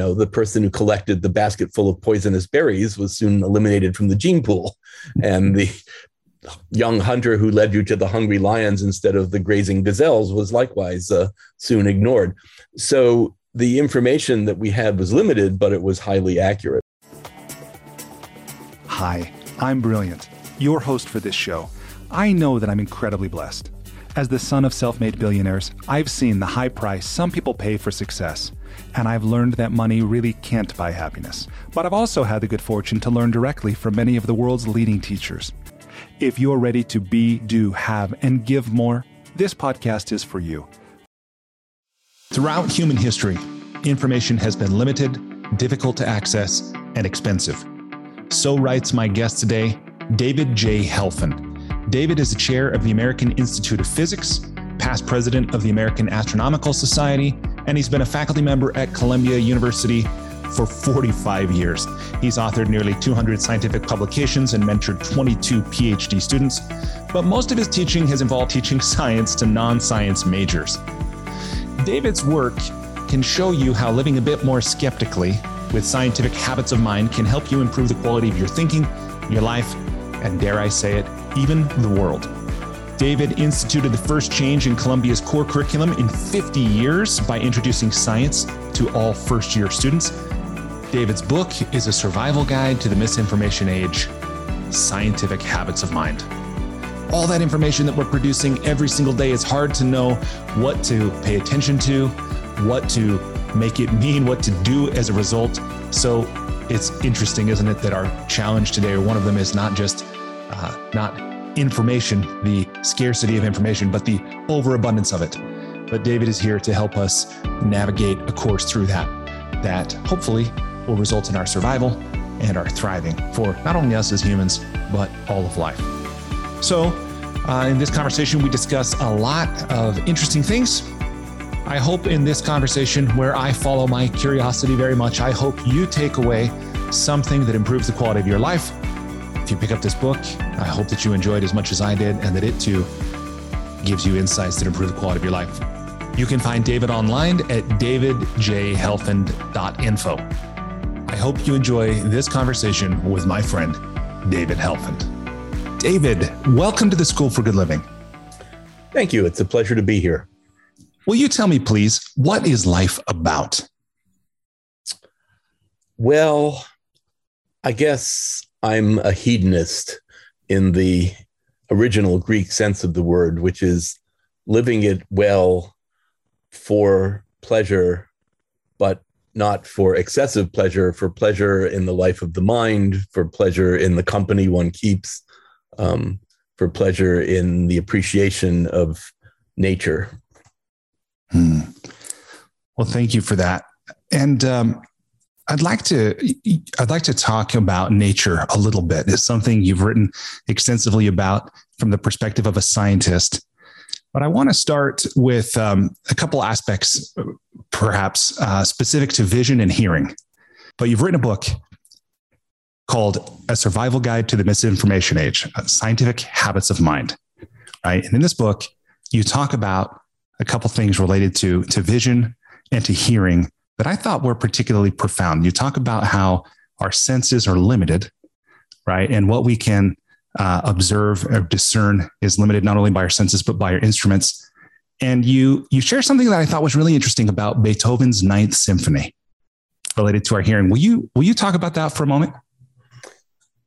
Know, the person who collected the basket full of poisonous berries was soon eliminated from the gene pool. And the young hunter who led you to the hungry lions instead of the grazing gazelles was likewise uh, soon ignored. So the information that we had was limited, but it was highly accurate. Hi, I'm Brilliant, your host for this show. I know that I'm incredibly blessed. As the son of self made billionaires, I've seen the high price some people pay for success, and I've learned that money really can't buy happiness. But I've also had the good fortune to learn directly from many of the world's leading teachers. If you're ready to be, do, have, and give more, this podcast is for you. Throughout human history, information has been limited, difficult to access, and expensive. So writes my guest today, David J. Helfand. David is the chair of the American Institute of Physics, past president of the American Astronomical Society, and he's been a faculty member at Columbia University for 45 years. He's authored nearly 200 scientific publications and mentored 22 PhD students, but most of his teaching has involved teaching science to non science majors. David's work can show you how living a bit more skeptically with scientific habits of mind can help you improve the quality of your thinking, your life, and dare I say it, even the world. David instituted the first change in Columbia's core curriculum in 50 years by introducing science to all first year students. David's book is a survival guide to the misinformation age Scientific Habits of Mind. All that information that we're producing every single day, it's hard to know what to pay attention to, what to make it mean, what to do as a result. So it's interesting, isn't it, that our challenge today, or one of them, is not just uh, not information, the scarcity of information, but the overabundance of it. But David is here to help us navigate a course through that, that hopefully will result in our survival and our thriving for not only us as humans, but all of life. So, uh, in this conversation, we discuss a lot of interesting things. I hope in this conversation, where I follow my curiosity very much, I hope you take away something that improves the quality of your life. If you pick up this book, I hope that you enjoyed as much as I did and that it too gives you insights that improve the quality of your life. You can find David online at davidjhelfand.info. I hope you enjoy this conversation with my friend, David Helfand. David, welcome to the School for Good Living. Thank you. It's a pleasure to be here. Will you tell me, please, what is life about? Well, I guess I'm a hedonist in the original Greek sense of the word, which is living it well for pleasure, but not for excessive pleasure, for pleasure in the life of the mind, for pleasure in the company one keeps, um, for pleasure in the appreciation of nature. Hmm. Well, thank you for that. And um, I'd like to I'd like to talk about nature a little bit. It's something you've written extensively about from the perspective of a scientist. But I want to start with um, a couple aspects, perhaps uh, specific to vision and hearing. But you've written a book called A Survival Guide to the Misinformation Age Scientific Habits of Mind. Right. And in this book, you talk about a couple things related to, to vision and to hearing that I thought were particularly profound. You talk about how our senses are limited, right? And what we can uh, observe or discern is limited not only by our senses but by our instruments. And you you share something that I thought was really interesting about Beethoven's Ninth Symphony related to our hearing. Will you will you talk about that for a moment?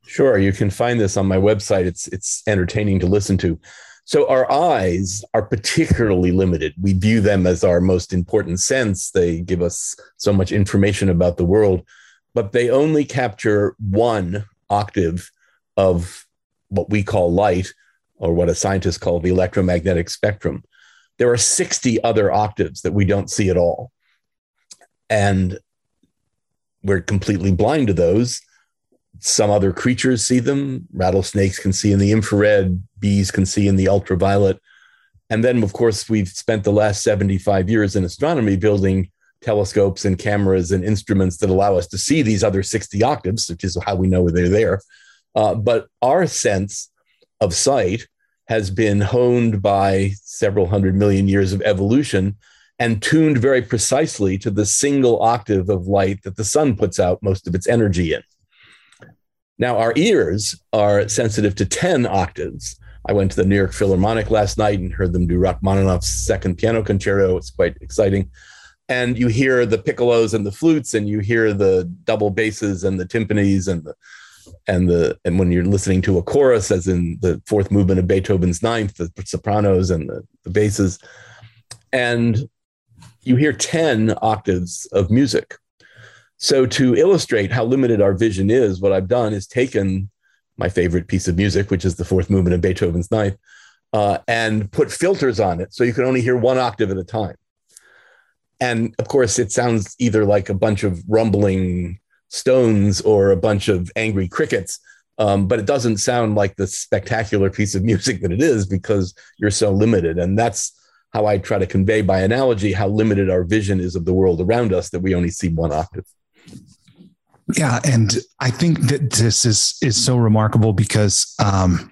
Sure. You can find this on my website. It's it's entertaining to listen to. So our eyes are particularly limited. We view them as our most important sense. They give us so much information about the world, but they only capture one octave of what we call light, or what a scientist call the electromagnetic spectrum. There are 60 other octaves that we don't see at all. And we're completely blind to those some other creatures see them. Rattlesnakes can see in the infrared, bees can see in the ultraviolet. And then, of course, we've spent the last 75 years in astronomy building telescopes and cameras and instruments that allow us to see these other 60 octaves, which is how we know they're there. Uh, but our sense of sight has been honed by several hundred million years of evolution. and tuned very precisely to the single octave of light that the sun puts out most of its energy in. Now, our ears are sensitive to 10 octaves. I went to the New York Philharmonic last night and heard them do Rachmaninoff's second piano concerto. It's quite exciting. And you hear the piccolos and the flutes, and you hear the double basses and the timpanis and the and the and when you're listening to a chorus, as in the fourth movement of Beethoven's Ninth, the sopranos and the, the basses, and you hear 10 octaves of music. So, to illustrate how limited our vision is, what I've done is taken my favorite piece of music, which is the fourth movement of Beethoven's Ninth, uh, and put filters on it so you can only hear one octave at a time. And of course, it sounds either like a bunch of rumbling stones or a bunch of angry crickets, um, but it doesn't sound like the spectacular piece of music that it is because you're so limited. And that's how I try to convey by analogy how limited our vision is of the world around us that we only see one octave. Yeah, and I think that this is is so remarkable because um,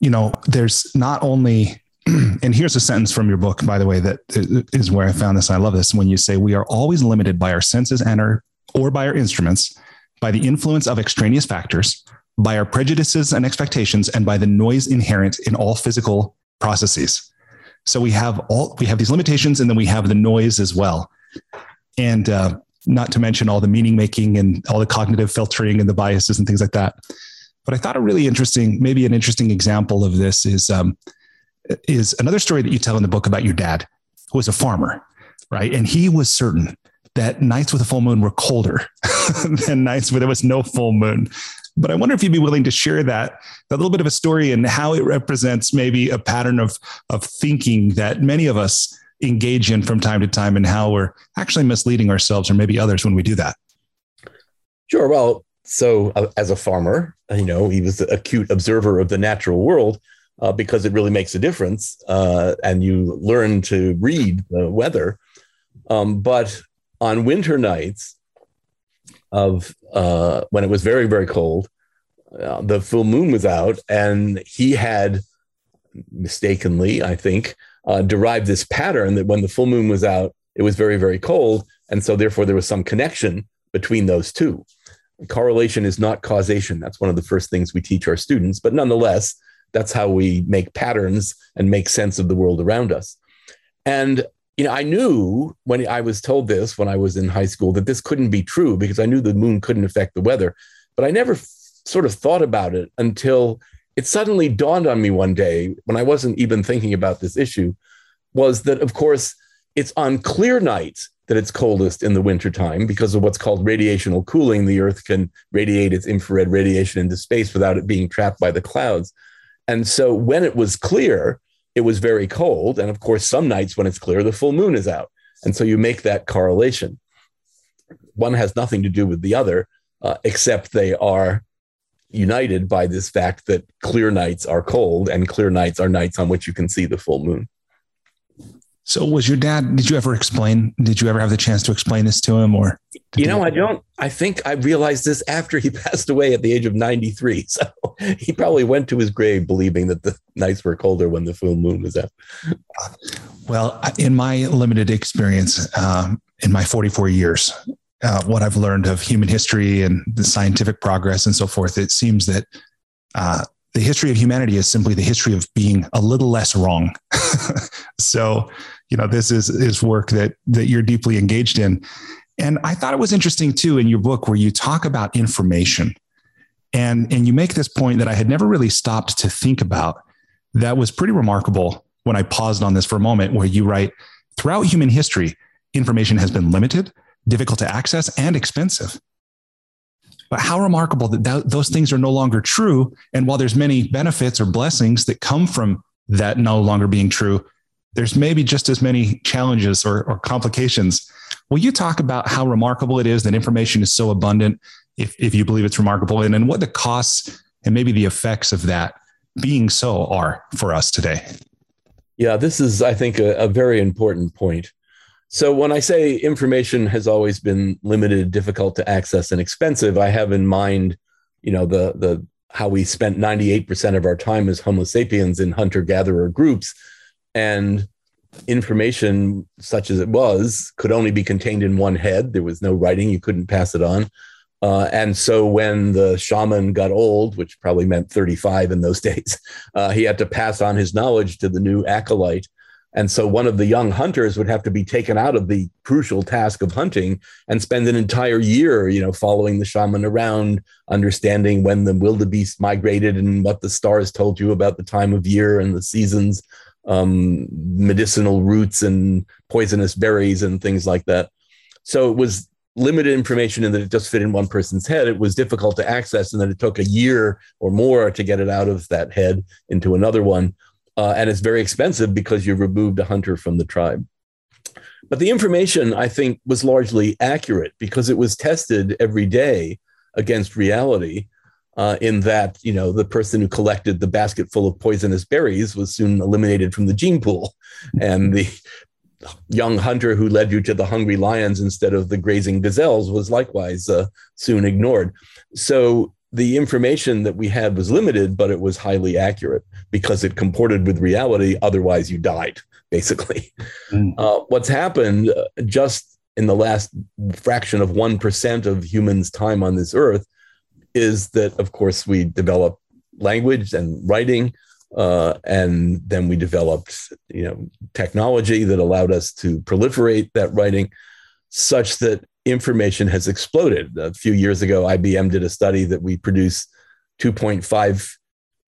you know there's not only and here's a sentence from your book, by the way, that is where I found this. I love this when you say we are always limited by our senses and our or by our instruments, by the influence of extraneous factors, by our prejudices and expectations, and by the noise inherent in all physical processes. So we have all we have these limitations, and then we have the noise as well. And uh, not to mention all the meaning making and all the cognitive filtering and the biases and things like that. But I thought a really interesting, maybe an interesting example of this is um, is another story that you tell in the book about your dad, who was a farmer, right? And he was certain that nights with a full moon were colder than nights where there was no full moon. But I wonder if you'd be willing to share that, that little bit of a story and how it represents maybe a pattern of, of thinking that many of us engage in from time to time and how we're actually misleading ourselves or maybe others when we do that. Sure. Well, so uh, as a farmer, you know, he was an acute observer of the natural world uh, because it really makes a difference. Uh, and you learn to read the weather. Um, but on winter nights of uh, when it was very, very cold, uh, the full moon was out, and he had mistakenly, I think, uh, derived this pattern that when the full moon was out, it was very, very cold. And so, therefore, there was some connection between those two. Correlation is not causation. That's one of the first things we teach our students. But nonetheless, that's how we make patterns and make sense of the world around us. And you know, I knew when I was told this when I was in high school that this couldn't be true because I knew the moon couldn't affect the weather, but I never f- sort of thought about it until it suddenly dawned on me one day when I wasn't even thinking about this issue was that of course it's on clear nights that it's coldest in the wintertime because of what's called radiational cooling. The earth can radiate its infrared radiation into space without it being trapped by the clouds. And so when it was clear, it was very cold. And of course, some nights when it's clear, the full moon is out. And so you make that correlation. One has nothing to do with the other, uh, except they are united by this fact that clear nights are cold and clear nights are nights on which you can see the full moon. So was your dad, did you ever explain, did you ever have the chance to explain this to him or? You know, I don't, I think I realized this after he passed away at the age of 93. So he probably went to his grave believing that the nights were colder when the full moon was out. Well, in my limited experience, um, in my 44 years, uh, what I've learned of human history and the scientific progress and so forth, it seems that uh, the history of humanity is simply the history of being a little less wrong. so, you know, this is is work that that you're deeply engaged in. And I thought it was interesting too in your book where you talk about information. And and you make this point that I had never really stopped to think about. That was pretty remarkable when I paused on this for a moment where you write throughout human history information has been limited, difficult to access and expensive. But how remarkable that th- those things are no longer true. And while there's many benefits or blessings that come from that no longer being true, there's maybe just as many challenges or, or complications. Will you talk about how remarkable it is that information is so abundant, if, if you believe it's remarkable, and, and what the costs and maybe the effects of that being so are for us today? Yeah, this is, I think, a, a very important point. So when I say information has always been limited, difficult to access, and expensive, I have in mind, you know, the the how we spent 98% of our time as Homo sapiens in hunter-gatherer groups. And information, such as it was, could only be contained in one head. There was no writing, you couldn't pass it on. Uh, and so when the shaman got old, which probably meant 35 in those days, uh, he had to pass on his knowledge to the new acolyte. And so one of the young hunters would have to be taken out of the crucial task of hunting and spend an entire year, you know, following the shaman around, understanding when the wildebeest migrated and what the stars told you about the time of year and the seasons, um, medicinal roots and poisonous berries and things like that. So it was limited information and that it just fit in one person's head. It was difficult to access and that it took a year or more to get it out of that head into another one. Uh, and it's very expensive because you removed a hunter from the tribe. But the information, I think, was largely accurate because it was tested every day against reality. Uh, in that, you know, the person who collected the basket full of poisonous berries was soon eliminated from the gene pool, and the young hunter who led you to the hungry lions instead of the grazing gazelles was likewise uh, soon ignored. So the information that we had was limited, but it was highly accurate because it comported with reality. Otherwise, you died, basically. Mm. Uh, what's happened uh, just in the last fraction of 1% of humans' time on this earth is that, of course, we develop language and writing. Uh, and then we developed, you know, technology that allowed us to proliferate that writing, such that information has exploded. A few years ago, IBM did a study that we produce 2.5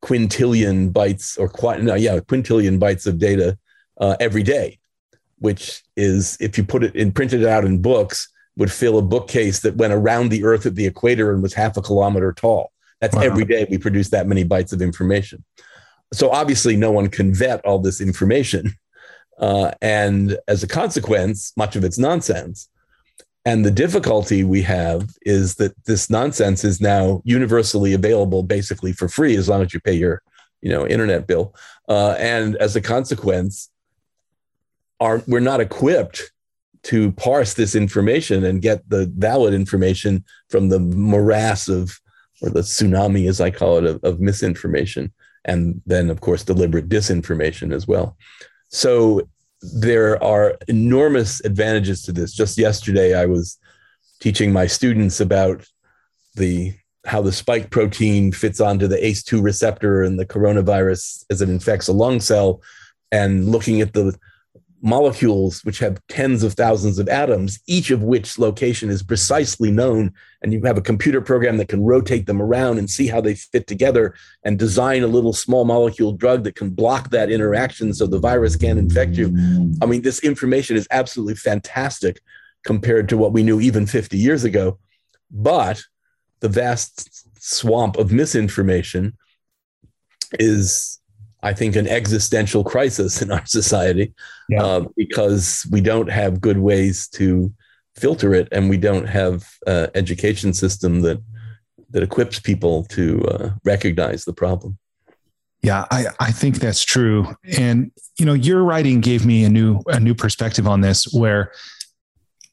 quintillion bytes or quite no, yeah, quintillion bytes of data uh, every day, which is if you put it in printed it out in books, would fill a bookcase that went around the Earth at the equator and was half a kilometer tall. That's wow. every day we produce that many bytes of information. So obviously, no one can vet all this information. Uh, and as a consequence, much of it's nonsense. And the difficulty we have is that this nonsense is now universally available basically for free as long as you pay your you know internet bill. Uh, and as a consequence, are we're not equipped to parse this information and get the valid information from the morass of or the tsunami as I call it of, of misinformation and then of course deliberate disinformation as well. So there are enormous advantages to this. Just yesterday, I was teaching my students about the how the spike protein fits onto the ACE2 receptor and the coronavirus as it infects a lung cell, and looking at the molecules which have tens of thousands of atoms, each of which location is precisely known. And you have a computer program that can rotate them around and see how they fit together and design a little small molecule drug that can block that interaction so the virus can't infect you. I mean, this information is absolutely fantastic compared to what we knew even 50 years ago. But the vast swamp of misinformation is I think, an existential crisis in our society yeah. uh, because we don't have good ways to filter it, and we don't have uh, education system that that equips people to uh, recognize the problem. Yeah, I, I think that's true. And you know, your writing gave me a new a new perspective on this where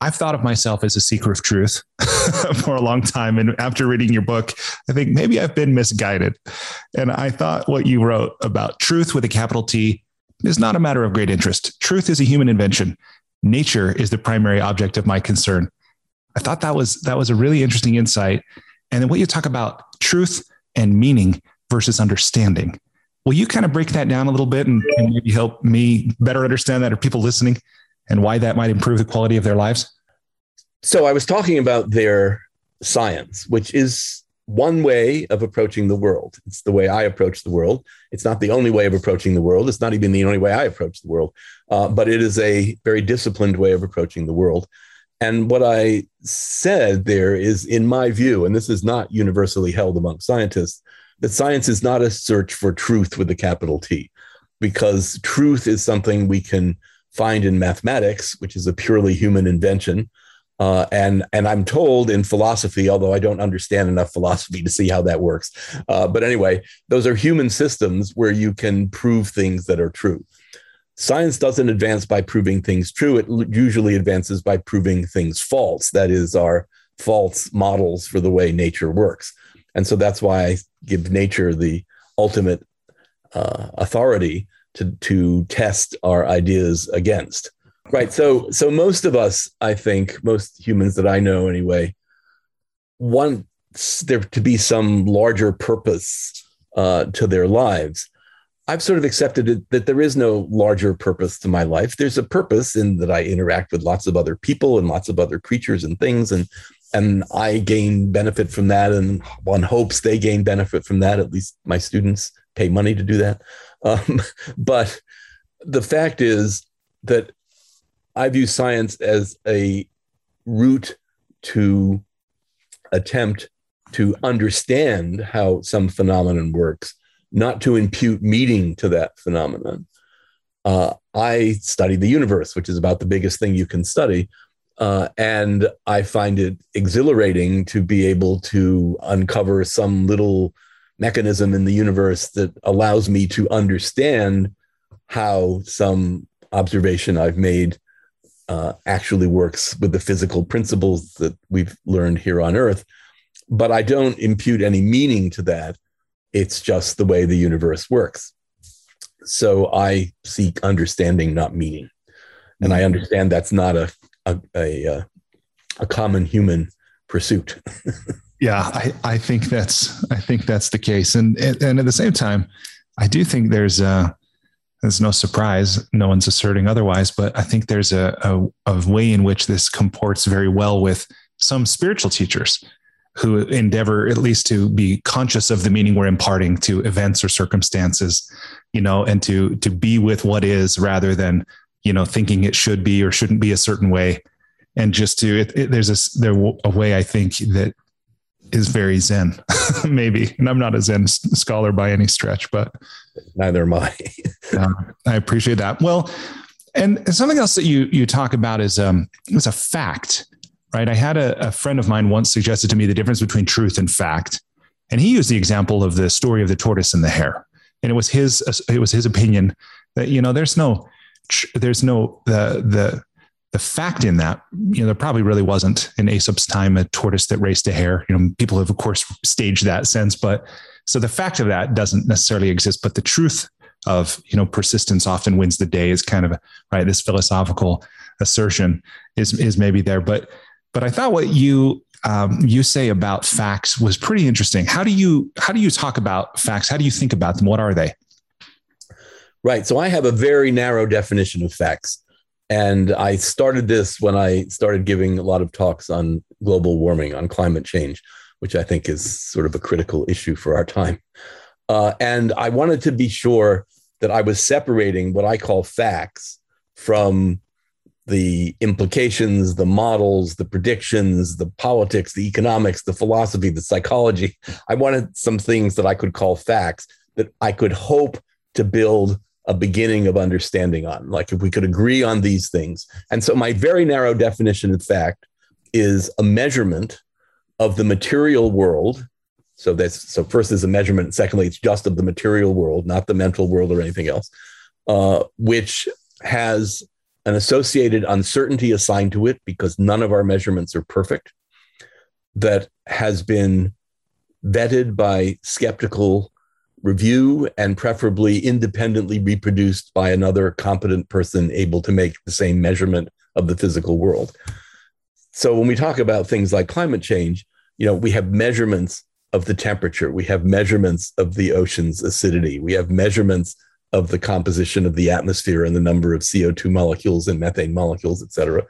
I've thought of myself as a seeker of truth for a long time. And after reading your book, I think maybe I've been misguided. And I thought what you wrote about truth with a capital T is not a matter of great interest. Truth is a human invention. Nature is the primary object of my concern. I thought that was that was a really interesting insight. And then what you talk about truth and meaning versus understanding. Will you kind of break that down a little bit and, and maybe help me better understand that or people listening? And why that might improve the quality of their lives? So I was talking about their science, which is one way of approaching the world. It's the way I approach the world. It's not the only way of approaching the world. It's not even the only way I approach the world, uh, but it is a very disciplined way of approaching the world. And what I said there is, in my view, and this is not universally held among scientists, that science is not a search for truth with a capital T, because truth is something we can find in mathematics, which is a purely human invention. Uh, and and I'm told in philosophy, although I don't understand enough philosophy to see how that works. Uh, but anyway, those are human systems where you can prove things that are true. Science doesn't advance by proving things true. It usually advances by proving things false. That is, our false models for the way nature works. And so that's why I give nature the ultimate uh, authority to to test our ideas against. Right. So so most of us, I think, most humans that I know anyway, want there to be some larger purpose uh, to their lives. I've sort of accepted it, that there is no larger purpose to my life. There's a purpose in that I interact with lots of other people and lots of other creatures and things, and and I gain benefit from that, and one hopes they gain benefit from that. At least my students pay money to do that. Um, but the fact is that I view science as a route to attempt to understand how some phenomenon works, not to impute meaning to that phenomenon. Uh, I study the universe, which is about the biggest thing you can study. Uh, and I find it exhilarating to be able to uncover some little mechanism in the universe that allows me to understand how some observation I've made uh, actually works with the physical principles that we've learned here on Earth. But I don't impute any meaning to that. It's just the way the universe works. So I seek understanding, not meaning. And I understand that's not a, a, a, uh, a common human pursuit. yeah, I, I think that's I think that's the case. And and at the same time, I do think there's a there's no surprise. No one's asserting otherwise, but I think there's a, a, a way in which this comports very well with some spiritual teachers who endeavor at least to be conscious of the meaning we're imparting to events or circumstances, you know, and to to be with what is rather than you know thinking it should be or shouldn't be a certain way, and just to it, it, there's a there a way I think that is very Zen, maybe. And I'm not a Zen scholar by any stretch, but neither am I. uh, I appreciate that. Well, and something else that you you talk about is um it's a fact, right? I had a, a friend of mine once suggested to me the difference between truth and fact, and he used the example of the story of the tortoise and the hare, and it was his it was his opinion that you know there's no there's no the the the fact in that, you know, there probably really wasn't in Aesop's time a tortoise that raced a hare. You know, people have of course staged that sense, but so the fact of that doesn't necessarily exist. But the truth of you know persistence often wins the day is kind of right. This philosophical assertion is is maybe there, but but I thought what you um, you say about facts was pretty interesting. How do you how do you talk about facts? How do you think about them? What are they? Right. So I have a very narrow definition of facts. And I started this when I started giving a lot of talks on global warming, on climate change, which I think is sort of a critical issue for our time. Uh, and I wanted to be sure that I was separating what I call facts from the implications, the models, the predictions, the politics, the economics, the philosophy, the psychology. I wanted some things that I could call facts that I could hope to build a beginning of understanding on. Like if we could agree on these things. And so my very narrow definition, in fact, is a measurement of the material world. So that's so first is a measurement. Secondly, it's just of the material world, not the mental world or anything else, uh, which has an associated uncertainty assigned to it because none of our measurements are perfect. That has been vetted by skeptical review and preferably independently reproduced by another competent person able to make the same measurement of the physical world. So when we talk about things like climate change, you know, we have measurements of the temperature, we have measurements of the ocean's acidity, we have measurements of the composition of the atmosphere and the number of CO2 molecules and methane molecules, et cetera.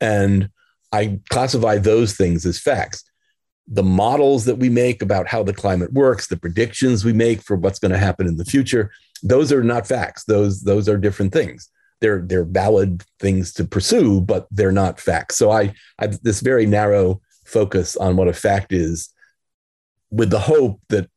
And I classify those things as facts the models that we make about how the climate works, the predictions we make for what's going to happen in the future, those are not facts. Those those are different things. They're they're valid things to pursue, but they're not facts. So I I this very narrow focus on what a fact is, with the hope that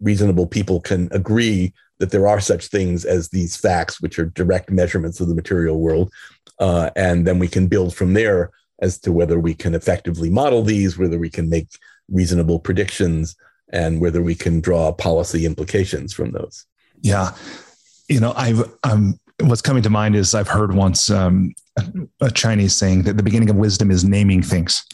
reasonable people can agree that there are such things as these facts, which are direct measurements of the material world, uh, and then we can build from there as to whether we can effectively model these, whether we can make reasonable predictions, and whether we can draw policy implications from those. Yeah, you know, I've um, what's coming to mind is I've heard once um, a Chinese saying that the beginning of wisdom is naming things,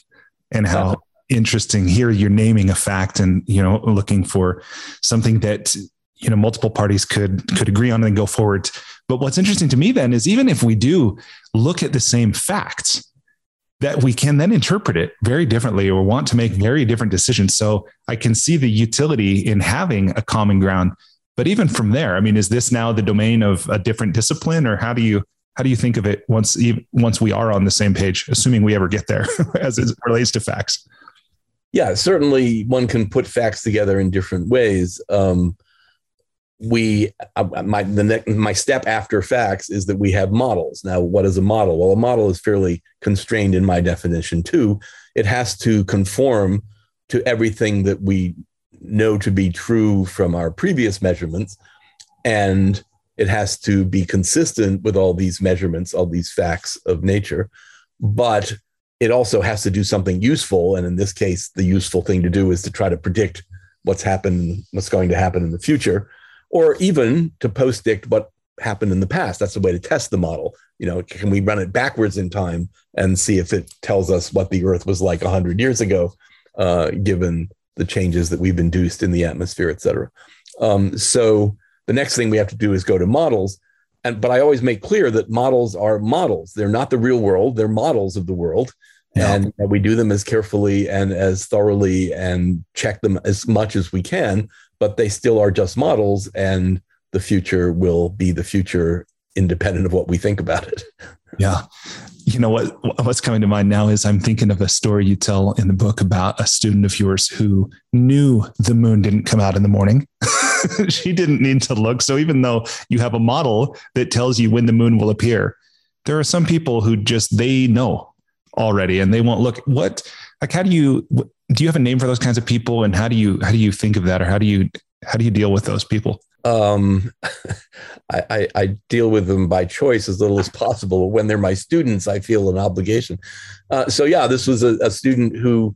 and how. Uh-huh. Interesting. Here, you're naming a fact, and you know, looking for something that you know multiple parties could could agree on and go forward. But what's interesting to me then is even if we do look at the same facts, that we can then interpret it very differently or want to make very different decisions. So I can see the utility in having a common ground. But even from there, I mean, is this now the domain of a different discipline, or how do you how do you think of it once once we are on the same page, assuming we ever get there, as it relates to facts? Yeah, certainly one can put facts together in different ways. Um, we uh, my the next my step after facts is that we have models. Now what is a model? Well a model is fairly constrained in my definition too. It has to conform to everything that we know to be true from our previous measurements and it has to be consistent with all these measurements all these facts of nature. But it also has to do something useful and in this case the useful thing to do is to try to predict what's happened what's going to happen in the future or even to post-dict what happened in the past. That's a way to test the model. You know, can we run it backwards in time and see if it tells us what the Earth was like 100 years ago, uh, given the changes that we've induced in the atmosphere, et cetera. Um, so the next thing we have to do is go to models. And, but I always make clear that models are models. They're not the real world. They're models of the world. Yeah. And, and we do them as carefully and as thoroughly and check them as much as we can but they still are just models and the future will be the future independent of what we think about it. Yeah. You know what what's coming to mind now is I'm thinking of a story you tell in the book about a student of yours who knew the moon didn't come out in the morning. she didn't need to look. So even though you have a model that tells you when the moon will appear, there are some people who just they know already and they won't look. What like how do you do you have a name for those kinds of people and how do you how do you think of that or how do you how do you deal with those people um, I, I, I, deal with them by choice as little as possible. When they're my students, I feel an obligation. Uh, so yeah, this was a, a, student who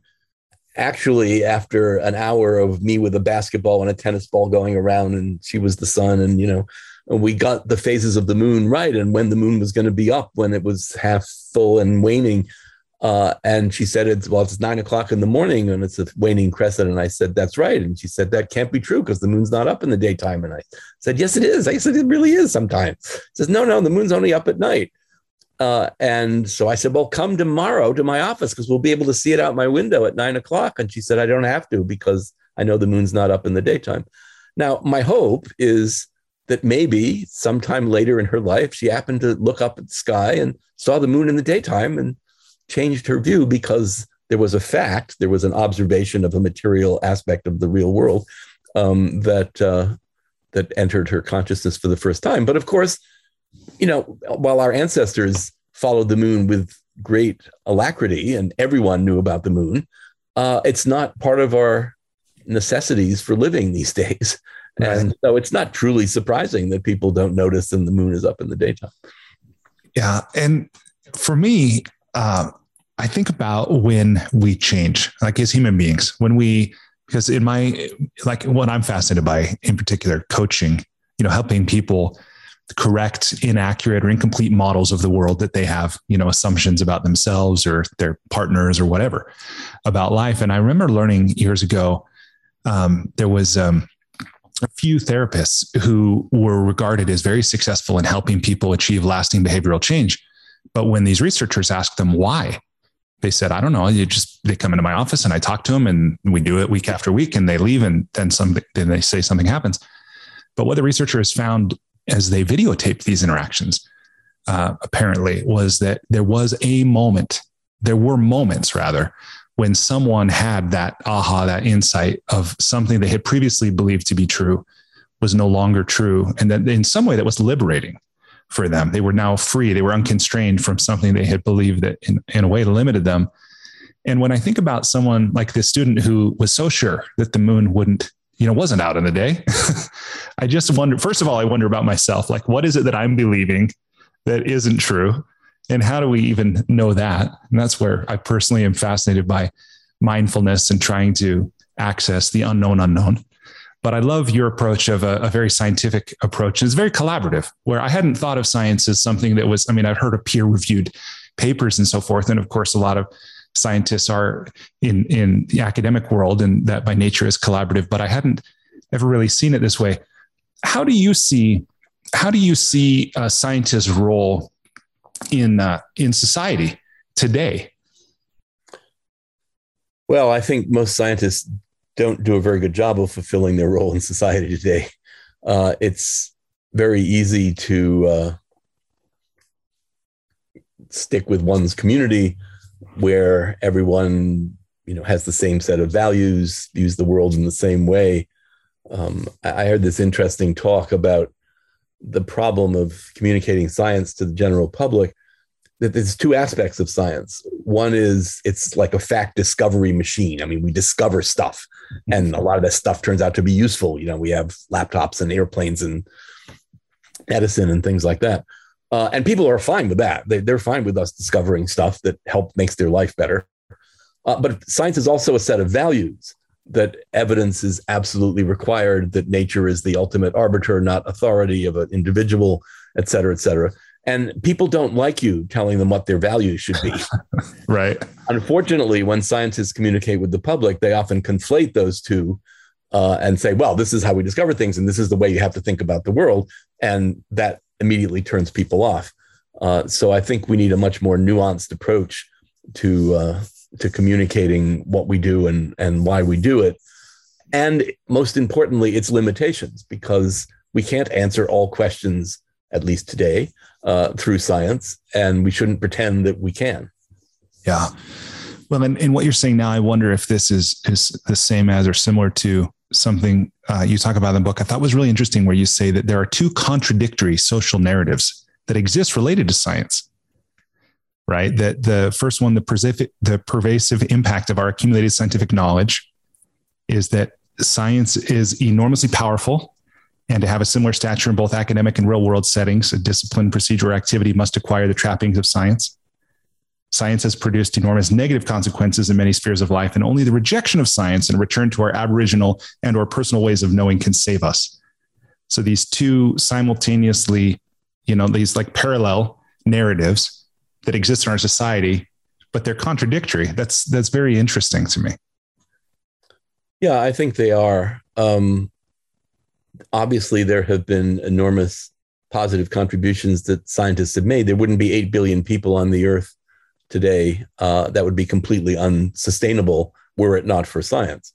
actually, after an hour of me with a basketball and a tennis ball going around, and she was the sun, and you know, we got the phases of the moon right, and when the moon was going to be up, when it was half full and waning, uh, and she said, it's, well, it's nine o'clock in the morning and it's a waning crescent. And I said, that's right. And she said, that can't be true because the moon's not up in the daytime. And I said, yes, it is. I said, it really is sometimes. She says, no, no, the moon's only up at night. Uh, and so I said, well, come tomorrow to my office because we'll be able to see it out my window at nine o'clock. And she said, I don't have to because I know the moon's not up in the daytime. Now, my hope is that maybe sometime later in her life, she happened to look up at the sky and saw the moon in the daytime and changed her view because there was a fact, there was an observation of a material aspect of the real world um, that uh, that entered her consciousness for the first time. But of course, you know, while our ancestors followed the moon with great alacrity and everyone knew about the moon, uh, it's not part of our necessities for living these days. Right. And so it's not truly surprising that people don't notice and the moon is up in the daytime. Yeah. And for me, uh, I think about when we change, like as human beings, when we, because in my, like what I'm fascinated by in particular, coaching, you know, helping people correct inaccurate or incomplete models of the world that they have, you know, assumptions about themselves or their partners or whatever about life. And I remember learning years ago, um, there was um, a few therapists who were regarded as very successful in helping people achieve lasting behavioral change. But when these researchers asked them why, they said, I don't know. You just they come into my office and I talk to them and we do it week after week and they leave and then some then they say something happens. But what the researchers found as they videotaped these interactions, uh, apparently, was that there was a moment, there were moments rather, when someone had that aha, that insight of something they had previously believed to be true was no longer true. And that in some way that was liberating for them. They were now free. They were unconstrained from something they had believed that in, in a way limited them. And when I think about someone like this student who was so sure that the moon wouldn't, you know, wasn't out in the day, I just wonder, first of all, I wonder about myself, like, what is it that I'm believing that isn't true? And how do we even know that? And that's where I personally am fascinated by mindfulness and trying to access the unknown unknown. But I love your approach of a, a, very scientific approach. It's very collaborative, where I hadn't thought of science as something that was, I mean, I've heard of peer reviewed papers and so forth. And of course, a lot of scientists are in, in the academic world and that by nature is collaborative, but I hadn't ever really seen it this way. how do you see how do you see a scientist's role in uh, in society today? Well, I think most scientists don't do a very good job of fulfilling their role in society today. Uh, it's very easy to uh, stick with one's community where everyone you know has the same set of values views the world in the same way um, i heard this interesting talk about the problem of communicating science to the general public there's two aspects of science one is it's like a fact discovery machine i mean we discover stuff and a lot of that stuff turns out to be useful you know we have laptops and airplanes and medicine and things like that uh, and people are fine with that. They, they're fine with us discovering stuff that help makes their life better. Uh, but science is also a set of values that evidence is absolutely required, that nature is the ultimate arbiter, not authority of an individual, et cetera, et cetera. And people don't like you telling them what their values should be. right. Unfortunately, when scientists communicate with the public, they often conflate those two uh, and say, well, this is how we discover things, and this is the way you have to think about the world. And that immediately turns people off. Uh, so I think we need a much more nuanced approach to uh, to communicating what we do and and why we do it, and most importantly, its limitations because we can't answer all questions at least today uh, through science, and we shouldn't pretend that we can. Yeah. Well, and, what you're saying now, I wonder if this is is the same as or similar to something uh, you talk about in the book I thought was really interesting, where you say that there are two contradictory social narratives that exist related to science. Right. That the first one, the the pervasive impact of our accumulated scientific knowledge, is that science is enormously powerful, and to have a similar stature in both academic and real world settings, a discipline, procedure, or activity must acquire the trappings of science. Science has produced enormous negative consequences in many spheres of life, and only the rejection of science and return to our aboriginal and or personal ways of knowing can save us. So these two simultaneously, you know, these like parallel narratives that exist in our society, but they're contradictory. That's that's very interesting to me. Yeah, I think they are. Um, obviously, there have been enormous positive contributions that scientists have made. There wouldn't be 8 billion people on the earth today uh, that would be completely unsustainable were it not for science.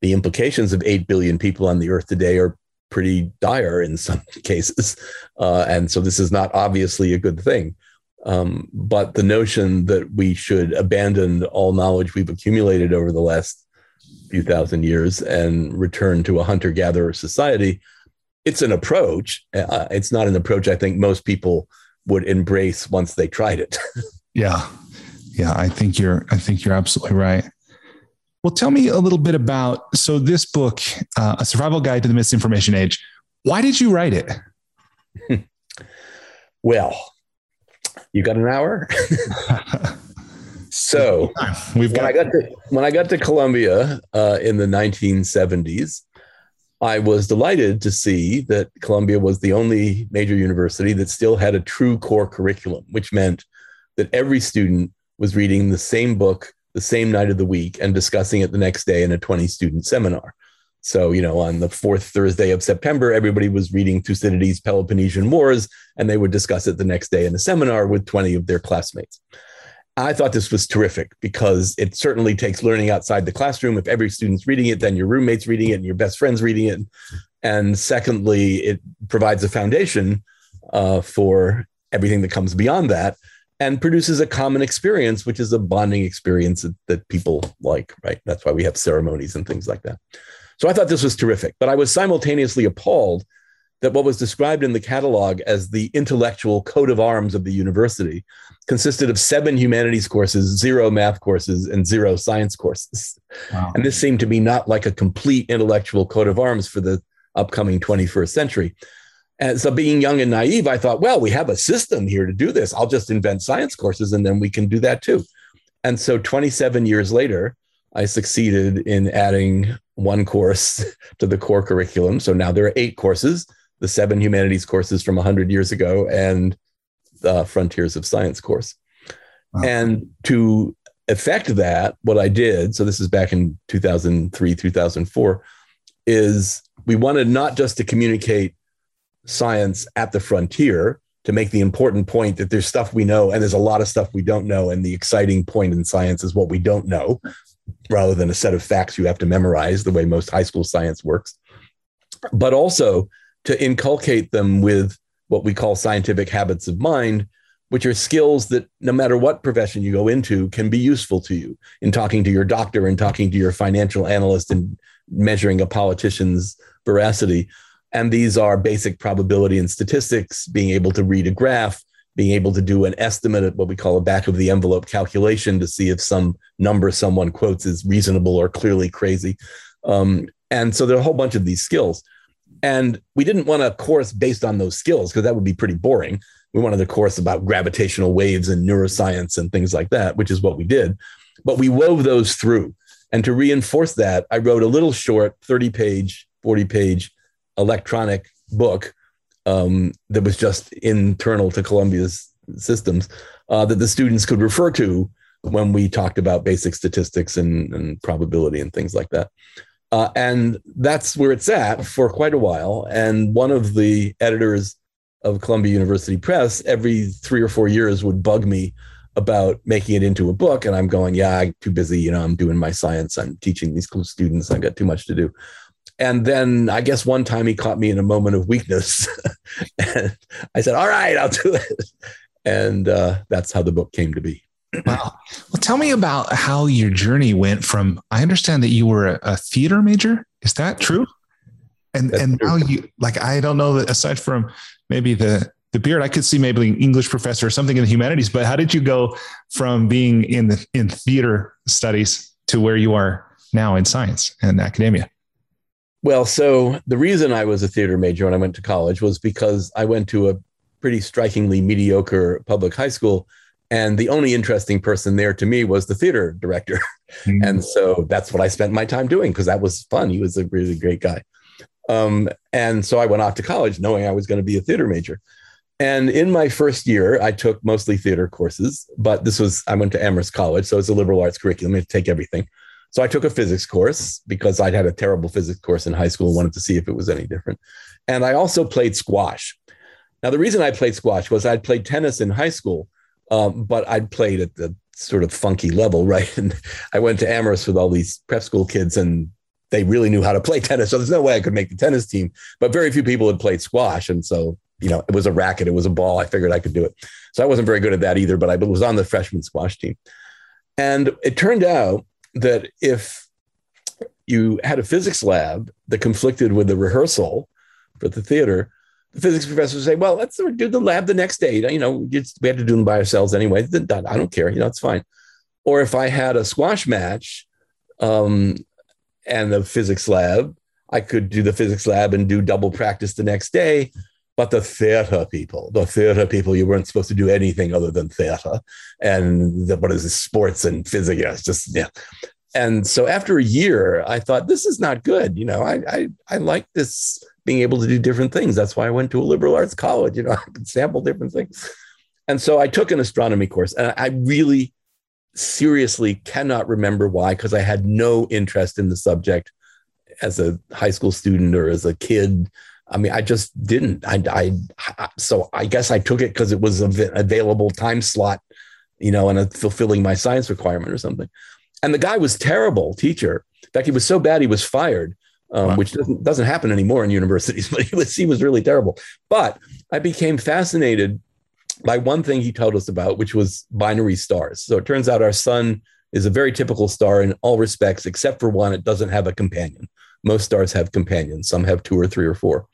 The implications of 8 billion people on the earth today are pretty dire in some cases. Uh, and so this is not obviously a good thing. Um, but the notion that we should abandon all knowledge we've accumulated over the last few thousand years and return to a hunter gatherer society, it's an approach. Uh, it's not an approach I think most people would embrace once they tried it. Yeah. Yeah. I think you're, I think you're absolutely right. Well, tell me a little bit about, so this book, uh, a survival guide to the misinformation age, why did you write it? well, you got an hour. so we've got, when I got to, when I got to Columbia uh, in the 1970s, I was delighted to see that Columbia was the only major university that still had a true core curriculum, which meant that every student was reading the same book the same night of the week and discussing it the next day in a 20 student seminar. So, you know, on the fourth Thursday of September, everybody was reading Thucydides' Peloponnesian Wars, and they would discuss it the next day in a seminar with 20 of their classmates. I thought this was terrific because it certainly takes learning outside the classroom. If every student's reading it, then your roommate's reading it and your best friend's reading it. And secondly, it provides a foundation uh, for everything that comes beyond that and produces a common experience, which is a bonding experience that, that, people like, right? That's why we have ceremonies and things like that. So I thought this was terrific, but I was simultaneously appalled that what was described in the catalog as the intellectual coat of arms of the university consisted of seven humanities courses, zero math courses, and zero science courses. Wow. And this seemed to me not like a complete intellectual coat of arms for the upcoming 21st century. And so, being young and naive, I thought, well, we have a system here to do this. I'll just invent science courses and then we can do that too. And so, 27 years later, I succeeded in adding one course to the core curriculum. So now there are eight courses the seven humanities courses from 100 years ago and the Frontiers of Science course. Wow. And to effect that, what I did, so this is back in 2003, 2004, is we wanted not just to communicate science at the frontier to make the important point that there's stuff we know and there's a lot of stuff we don't know. And the exciting point in science is what we don't know rather than a set of facts you have to memorize the way most high school science works. But also to inculcate them with what we call scientific habits of mind, which are skills that no matter what profession you go into can be useful to you in talking to your doctor and talking to your financial analyst and measuring a politician's veracity. And these are basic probability and statistics, being able to read a graph, being able to do an estimate at what we call a back of the envelope calculation to see if some number someone quotes is reasonable or clearly crazy. Um, and so there are a whole bunch of these skills. And we didn't want a course based on those skills because that would be pretty boring. We wanted a course about gravitational waves and neuroscience and things like that, which is what we did. But we wove those through. And to reinforce that, I wrote a little short 30 page, 40 page electronic book um, that was just internal to Columbia's systems uh, that the students could refer to when we talked about basic statistics and, and probability and things like that. Uh, and that's where it's at for quite a while. And one of the editors of Columbia University Press every three or four years would bug me about making it into a book. And I'm going, yeah, I'm too busy. You know, I'm doing my science. I'm teaching these cool students. I've got too much to do. And then I guess one time he caught me in a moment of weakness. and I said, all right, I'll do it. And uh, that's how the book came to be. Wow. Well, tell me about how your journey went from, I understand that you were a, a theater major. Is that true? And, that's and true. now you, like, I don't know that aside from maybe the, the beard, I could see maybe an English professor or something in the humanities, but how did you go from being in the, in theater studies to where you are now in science and academia? Well, so the reason I was a theater major when I went to college was because I went to a pretty strikingly mediocre public high school and the only interesting person there to me was the theater director. Mm-hmm. And so that's what I spent my time doing because that was fun. He was a really great guy. Um, and so I went off to college knowing I was going to be a theater major. And in my first year, I took mostly theater courses, but this was, I went to Amherst College. So it's a liberal arts curriculum. You take everything. So I took a physics course because I'd had a terrible physics course in high school and wanted to see if it was any different. And I also played squash. Now, the reason I played squash was I'd played tennis in high school, um, but I'd played at the sort of funky level, right? And I went to Amherst with all these prep school kids, and they really knew how to play tennis. So there's no way I could make the tennis team. But very few people had played squash, and so you know it was a racket, it was a ball. I figured I could do it. So I wasn't very good at that either, but I was on the freshman squash team. And it turned out that if you had a physics lab that conflicted with the rehearsal for the theater, the physics professor would say, well, let's do the lab the next day. You know, we had to do them by ourselves anyway. I don't care. You know, it's fine. Or if I had a squash match um, and the physics lab, I could do the physics lab and do double practice the next day. But the theater people, the theater people, you weren't supposed to do anything other than theater. And the, what is this, sports and physics? Yeah, just, yeah. And so after a year, I thought, this is not good. You know, I, I, I like this being able to do different things. That's why I went to a liberal arts college. You know, I could sample different things. And so I took an astronomy course, and I really seriously cannot remember why, because I had no interest in the subject as a high school student or as a kid. I mean, I just didn't. I, I so I guess I took it because it was an available time slot, you know, and fulfilling my science requirement or something. And the guy was terrible teacher. In fact, he was so bad he was fired um, wow. which doesn't doesn't happen anymore in universities. But he was he was really terrible. But I became fascinated by one thing he told us about, which was binary stars. So it turns out our sun is a very typical star in all respects, except for one, it doesn't have a companion. Most stars have companions. Some have two or three or four,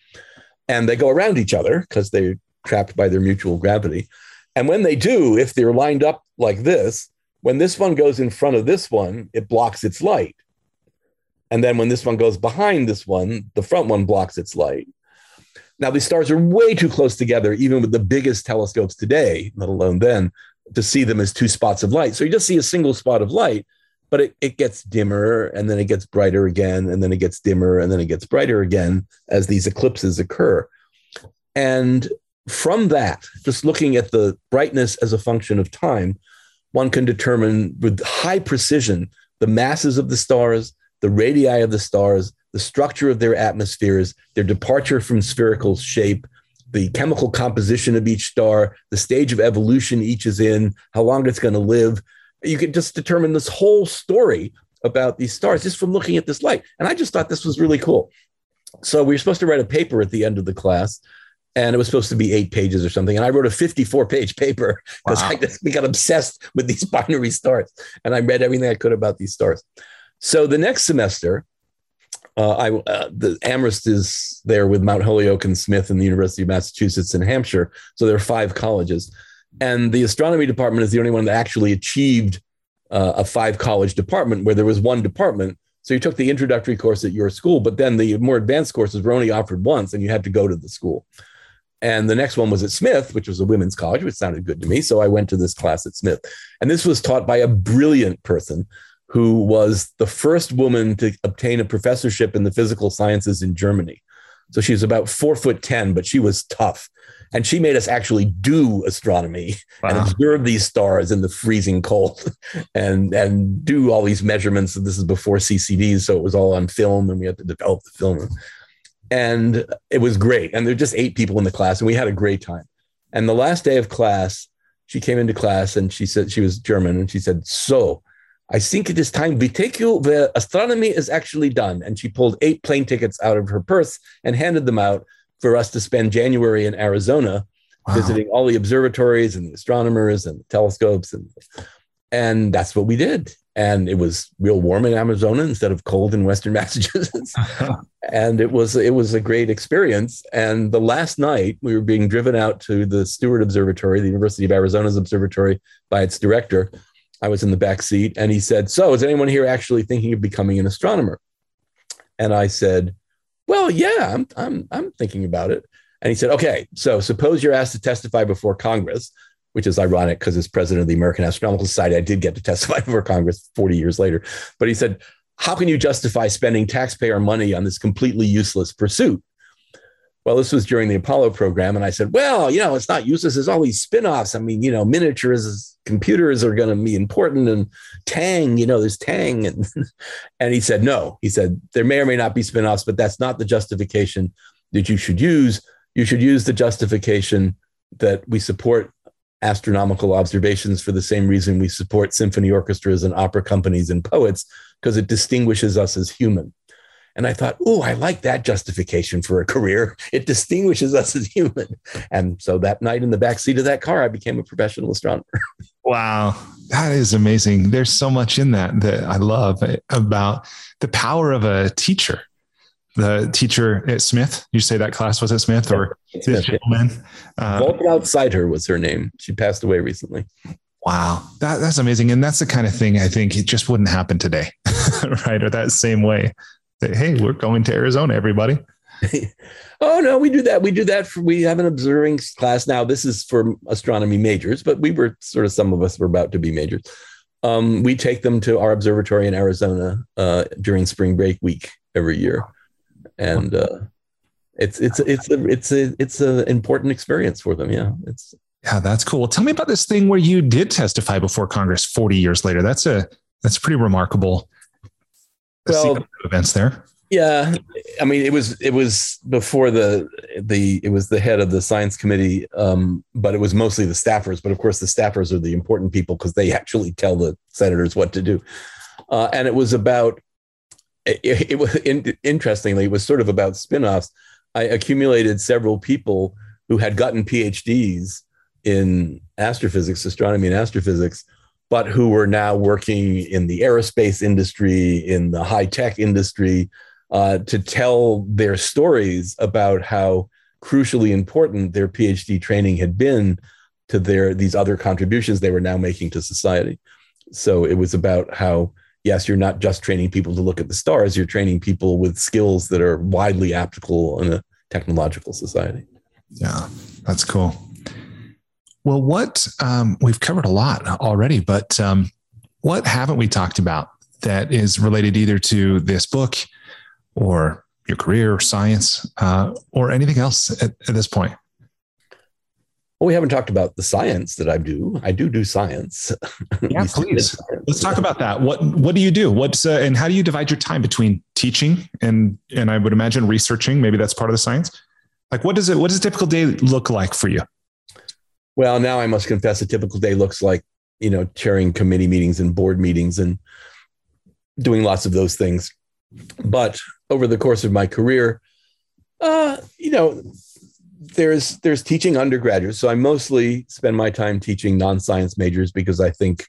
and they go around each other because they're trapped by their mutual gravity. And when they do, if they're lined up like this, when this one goes in front of this one, it blocks its light. And then when this one goes behind this one, the front one blocks its light. Now, these stars are way too close together, even with the biggest telescopes today, let alone then, to see them as two spots of light. So you just see a single spot of light, but it, it gets dimmer and then it gets brighter again, and then it gets dimmer and then it gets brighter again as these eclipses occur. And from that, just looking at the brightness as a function of time, one can determine with high precision the masses of the stars, the radii of the stars, the structure of their atmospheres, their departure from spherical shape, the chemical composition of each star, the stage of evolution each is in, how long it's going to live. You could just determine this whole story about these stars just from looking at this light. And I just thought this was really cool. So we were supposed to write a paper at the end of the class, and it was supposed to be eight pages or something. And I wrote a 54 page paper because wow. I just we got obsessed with these binary stars, and I read everything I could about these stars. So the next semester, uh, I uh, the Amherst is there with Mount Holyoke and Smith and the University of Massachusetts in Hampshire. So there are five colleges, and the astronomy department is the only one that actually achieved uh, a five college department where there was one department. So you took the introductory course at your school, but then the more advanced courses were only offered once, and you had to go to the school. And the next one was at Smith, which was a women's college, which sounded good to me. So I went to this class at Smith. And this was taught by a brilliant person who was the first woman to obtain a professorship in the physical sciences in Germany. So she was about four foot 10, but she was tough. And she made us actually do astronomy wow. and observe these stars in the freezing cold and, and do all these measurements. And this is before CCDs, so it was all on film and we had to develop the film. And it was great. And there were just eight people in the class, and we had a great time. And the last day of class, she came into class and she said she was German and she said, So I think it is time we take you where astronomy is actually done. And she pulled eight plane tickets out of her purse and handed them out for us to spend January in Arizona, wow. visiting all the observatories and the astronomers and the telescopes. And, and that's what we did. And it was real warm in Arizona instead of cold in Western Massachusetts. and it was it was a great experience. And the last night we were being driven out to the Steward Observatory, the University of Arizona's observatory, by its director I was in the back seat and he said, So is anyone here actually thinking of becoming an astronomer? And I said, Well, yeah, I'm, I'm, I'm thinking about it. And he said, Okay, so suppose you're asked to testify before Congress, which is ironic because as president of the American Astronomical Society, I did get to testify before Congress 40 years later. But he said, How can you justify spending taxpayer money on this completely useless pursuit? Well, this was during the Apollo program. And I said, well, you know, it's not useless. There's all these spin offs. I mean, you know, miniatures, computers are going to be important. And Tang, you know, there's Tang. And, and he said, no. He said, there may or may not be spin offs, but that's not the justification that you should use. You should use the justification that we support astronomical observations for the same reason we support symphony orchestras and opera companies and poets, because it distinguishes us as human. And I thought, oh, I like that justification for a career. It distinguishes us as human. And so that night in the back seat of that car, I became a professional astronomer. Wow. That is amazing. There's so much in that that I love about the power of a teacher. The teacher at Smith, you say that class was at Smith or this gentleman? Uh, outside her was her name. She passed away recently. Wow, that, that's amazing. And that's the kind of thing I think it just wouldn't happen today, right? Or that same way say, hey, we're going to Arizona, everybody. oh no, we do that. We do that for we have an observing class now. This is for astronomy majors, but we were sort of some of us were about to be majors. Um, we take them to our observatory in Arizona uh, during spring break week every year, and uh, it's it's it's a it's a it's an important experience for them. Yeah, it's yeah, that's cool. Tell me about this thing where you did testify before Congress 40 years later. That's a that's pretty remarkable well, events there. Yeah, I mean, it was it was before the the it was the head of the science committee, um, but it was mostly the staffers. But of course, the staffers are the important people because they actually tell the senators what to do. Uh, and it was about it, it was in, interestingly, it was sort of about spin-offs. I accumulated several people who had gotten PhDs in astrophysics, astronomy, and astrophysics but who were now working in the aerospace industry, in the high tech industry, uh, to tell their stories about how crucially important their PhD training had been to their these other contributions they were now making to society. So it was about how yes, you're not just training people to look at the stars, you're training people with skills that are widely applicable in a technological society. Yeah, that's cool. Well, what um, we've covered a lot already, but um, what haven't we talked about that is related either to this book or your career or science uh, or anything else at, at this point? Well, we haven't talked about the science that I do. I do do science. Yeah, please. Science. Let's talk about that. What What do you do? What's uh, and how do you divide your time between teaching and and I would imagine researching? Maybe that's part of the science. Like, what does it? What does a typical day look like for you? Well, now I must confess, a typical day looks like you know chairing committee meetings and board meetings and doing lots of those things. But over the course of my career, uh, you know, there's there's teaching undergraduates. So I mostly spend my time teaching non-science majors because I think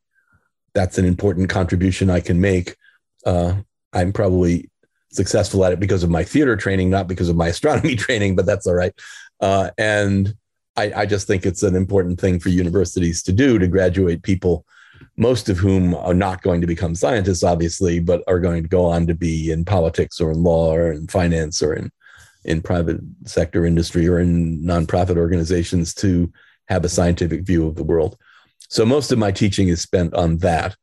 that's an important contribution I can make. Uh, I'm probably successful at it because of my theater training, not because of my astronomy training, but that's all right. Uh, and I, I, just think it's an important thing for universities to do to graduate people, most of whom are not going to become scientists, obviously, but are going to go on to be in politics or in law or in finance or in in private sector industry or in nonprofit organizations to have a scientific view of the world. So most of my teaching is spent on that.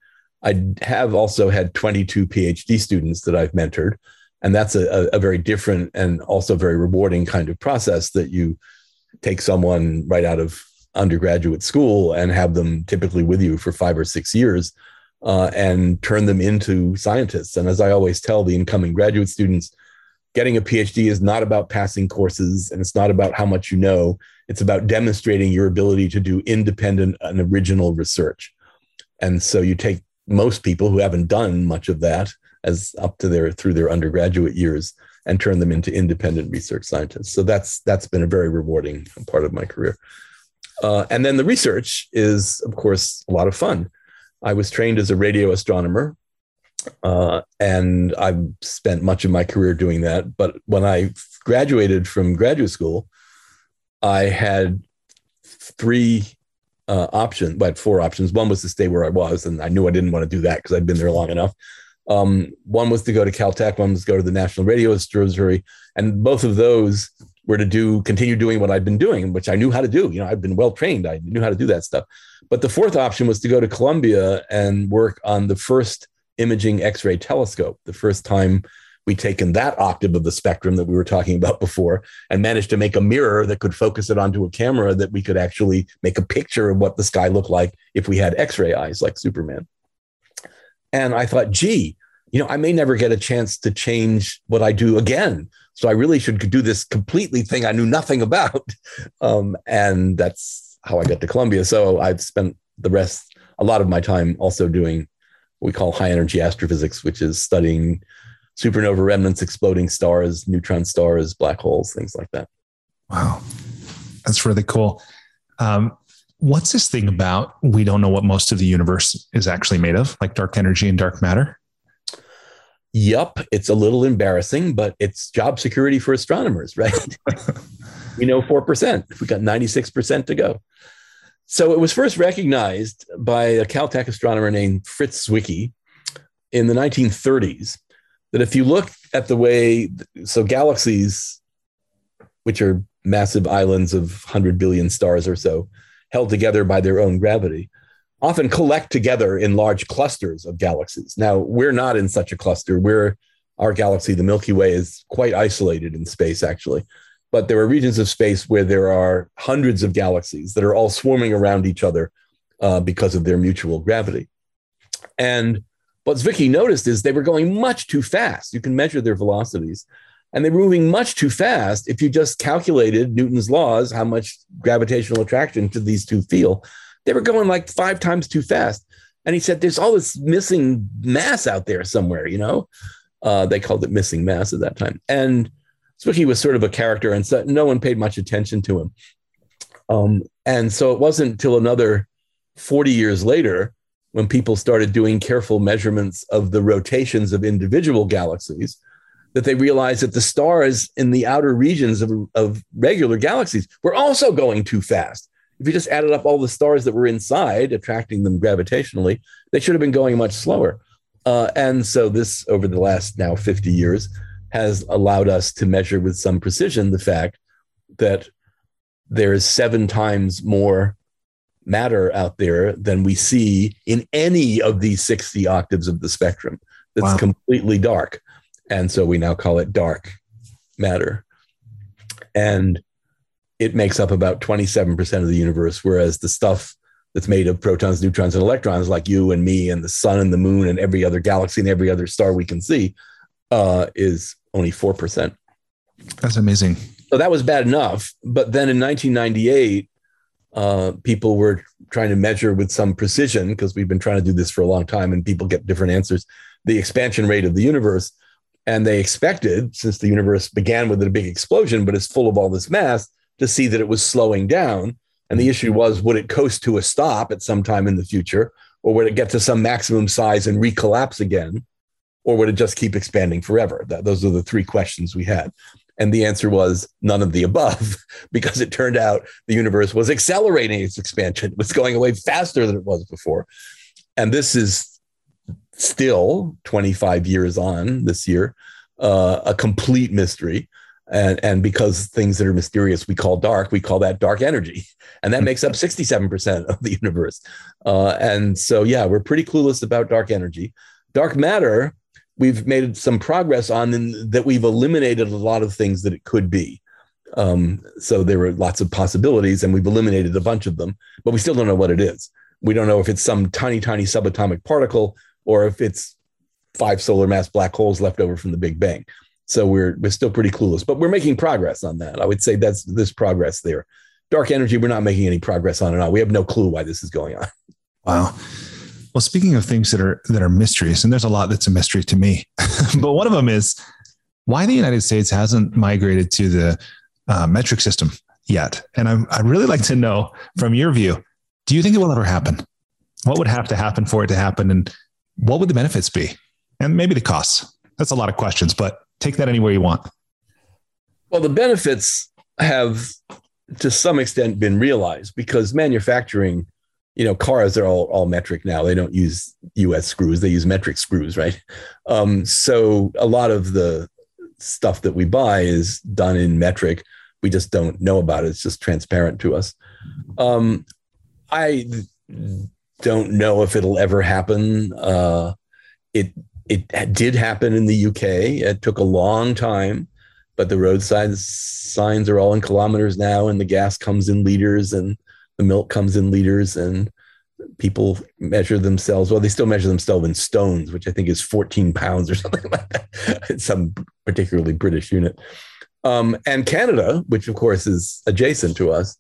I have also had 22 PhD students that I've mentored, and that's a, a very different and also very rewarding kind of process that you take someone right out of undergraduate school and have them typically with you for five or six years uh, and turn them into scientists. And as I always tell the incoming graduate students, getting a PhD is not about passing courses and it's not about how much you know. It's about demonstrating your ability to do independent and original research. And so you take most people who haven't done much of that as up to their through their undergraduate years and turn them into independent research scientists. So that's that's been a very rewarding part of my career. Uh, and then the research is, of course, a lot of fun. I was trained as a radio astronomer uh, and I've spent much of my career doing that. But when I graduated from graduate school, I had three uh, options, but four options. One was to stay where I was, and I knew I didn't want to do that because I'd been there long enough. Um, one was to go to Caltech, one was to go to the National Radio Observatory, and both of those were to do continue doing what I'd been doing, which I knew how to do. You know, I'd been well trained. I knew how to do that stuff. But the fourth option was to go to Columbia and work on the first imaging X ray telescope, the first time we'd taken that octave of the spectrum that we were talking about before and managed to make a mirror that could focus it onto a camera that we could actually make a picture of what the sky looked like if we had X ray eyes like Superman. And I thought, gee, you know, I may never get a chance to change what I do again. So I really should do this completely thing I knew nothing about. Um, and that's how I got to Columbia. So I've spent the rest, a lot of my time also doing what we call high energy astrophysics, which is studying supernova remnants, exploding stars, neutron stars, black holes, things like that. Wow, that's really cool. Um, what's this thing about we don't know what most of the universe is actually made of, like dark energy and dark matter? Yup, it's a little embarrassing, but it's job security for astronomers, right? we know 4%. We got 96% to go. So it was first recognized by a Caltech astronomer named Fritz Zwicky in the 1930s that if you look at the way, so galaxies, which are massive islands of 100 billion stars or so, held together by their own gravity, often collect together in large clusters of galaxies. Now, we're not in such a cluster. We're our galaxy, the Milky Way, is quite isolated in space, actually but there are regions of space where there are hundreds of galaxies that are all swarming around each other uh, because of their mutual gravity. And what Zwicky noticed is they were going much too fast. You can measure their velocities. And they were moving much too fast if you just calculated Newton's laws, how much gravitational attraction to these two feel. They were going like five times too fast. And he said, There's all this missing mass out there somewhere, you know? Uh, they called it missing mass at that time. And Zwicky was sort of a character, and so no one paid much attention to him. Um, and so it wasn't until another 40 years later when people started doing careful measurements of the rotations of individual galaxies that they realized that the stars in the outer regions of, of regular galaxies were also going too fast. If you just added up all the stars that were inside, attracting them gravitationally, they should have been going much slower. Uh, and so, this over the last now 50 years has allowed us to measure with some precision the fact that there is seven times more matter out there than we see in any of these 60 octaves of the spectrum that's wow. completely dark. And so we now call it dark matter. And it makes up about 27% of the universe, whereas the stuff that's made of protons, neutrons, and electrons, like you and me and the sun and the moon and every other galaxy and every other star we can see, uh, is only 4%. That's amazing. So that was bad enough. But then in 1998, uh, people were trying to measure with some precision because we've been trying to do this for a long time and people get different answers the expansion rate of the universe and they expected since the universe began with a big explosion but it's full of all this mass to see that it was slowing down. And the issue was would it coast to a stop at some time in the future? Or would it get to some maximum size and recollapse again? Or would it just keep expanding forever? That, those are the three questions we had. And the answer was none of the above, because it turned out the universe was accelerating its expansion, it was going away faster than it was before. And this is still 25 years on this year, uh, a complete mystery. And, and because things that are mysterious we call dark, we call that dark energy. And that makes up 67% of the universe. Uh, and so, yeah, we're pretty clueless about dark energy. Dark matter we've made some progress on in that we've eliminated a lot of things that it could be. Um, so there were lots of possibilities, and we've eliminated a bunch of them, but we still don't know what it is. We don't know if it's some tiny, tiny subatomic particle or if it's five solar mass black holes left over from the Big Bang. So we're we're still pretty clueless, but we're making progress on that. I would say that's this progress there. Dark energy, we're not making any progress on at all. We have no clue why this is going on. Wow. Well, speaking of things that are that are mysteries, and there's a lot that's a mystery to me, but one of them is why the United States hasn't migrated to the uh, metric system yet. And i I'd really like to know from your view, do you think it will ever happen? What would have to happen for it to happen? And what would the benefits be? And maybe the costs. That's a lot of questions, but take that anywhere you want. Well, the benefits have to some extent been realized because manufacturing you know, cars are all, all metric now. They don't use US screws, they use metric screws, right? Um, so a lot of the stuff that we buy is done in metric. We just don't know about it. It's just transparent to us. Um, I don't know if it'll ever happen. Uh, it it did happen in the UK. It took a long time, but the roadside signs are all in kilometers now, and the gas comes in liters, and the milk comes in liters and people measure themselves. Well they still measure themselves in stones which i think is 14 pounds or something like that. Some particularly british unit. Um, and canada which of course is adjacent to us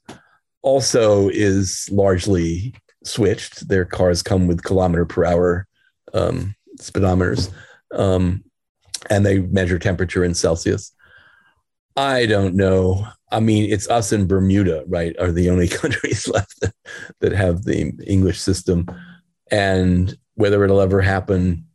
also is largely switched. Their cars come with kilometer per hour um, speedometers um, and they measure temperature in celsius i don't know I mean, it's us and Burma, right, are the only countries left that, that have the English system. And whether it'll ever happen,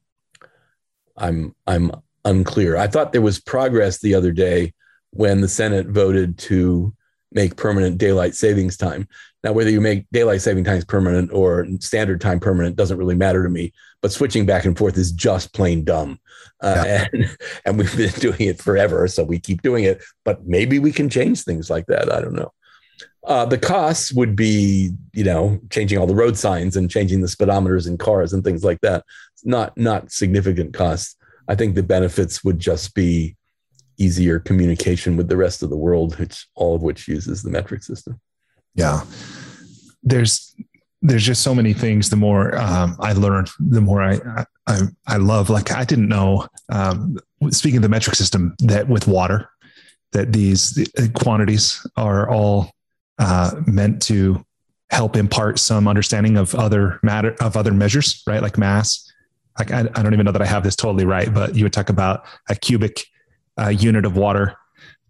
I'm I'm unclear. I thought there was progress the other day when the Senate voted to make permanent daylight savings time. Now, whether you make daylight saving times permanent or standard time permanent doesn't really matter to me. But switching back and forth is just plain dumb, uh, yeah. and and we've been doing it forever, so we keep doing it. But maybe we can change things like that. I don't know. Uh, the costs would be, you know, changing all the road signs and changing the speedometers in cars and things like that. Not not significant costs. I think the benefits would just be easier communication with the rest of the world, which all of which uses the metric system. Yeah. There's there's just so many things. The more um, I learn, the more I, I I love. Like I didn't know. Um, speaking of the metric system, that with water, that these quantities are all uh, meant to help impart some understanding of other matter of other measures, right? Like mass. Like I, I don't even know that I have this totally right, but you would talk about a cubic uh, unit of water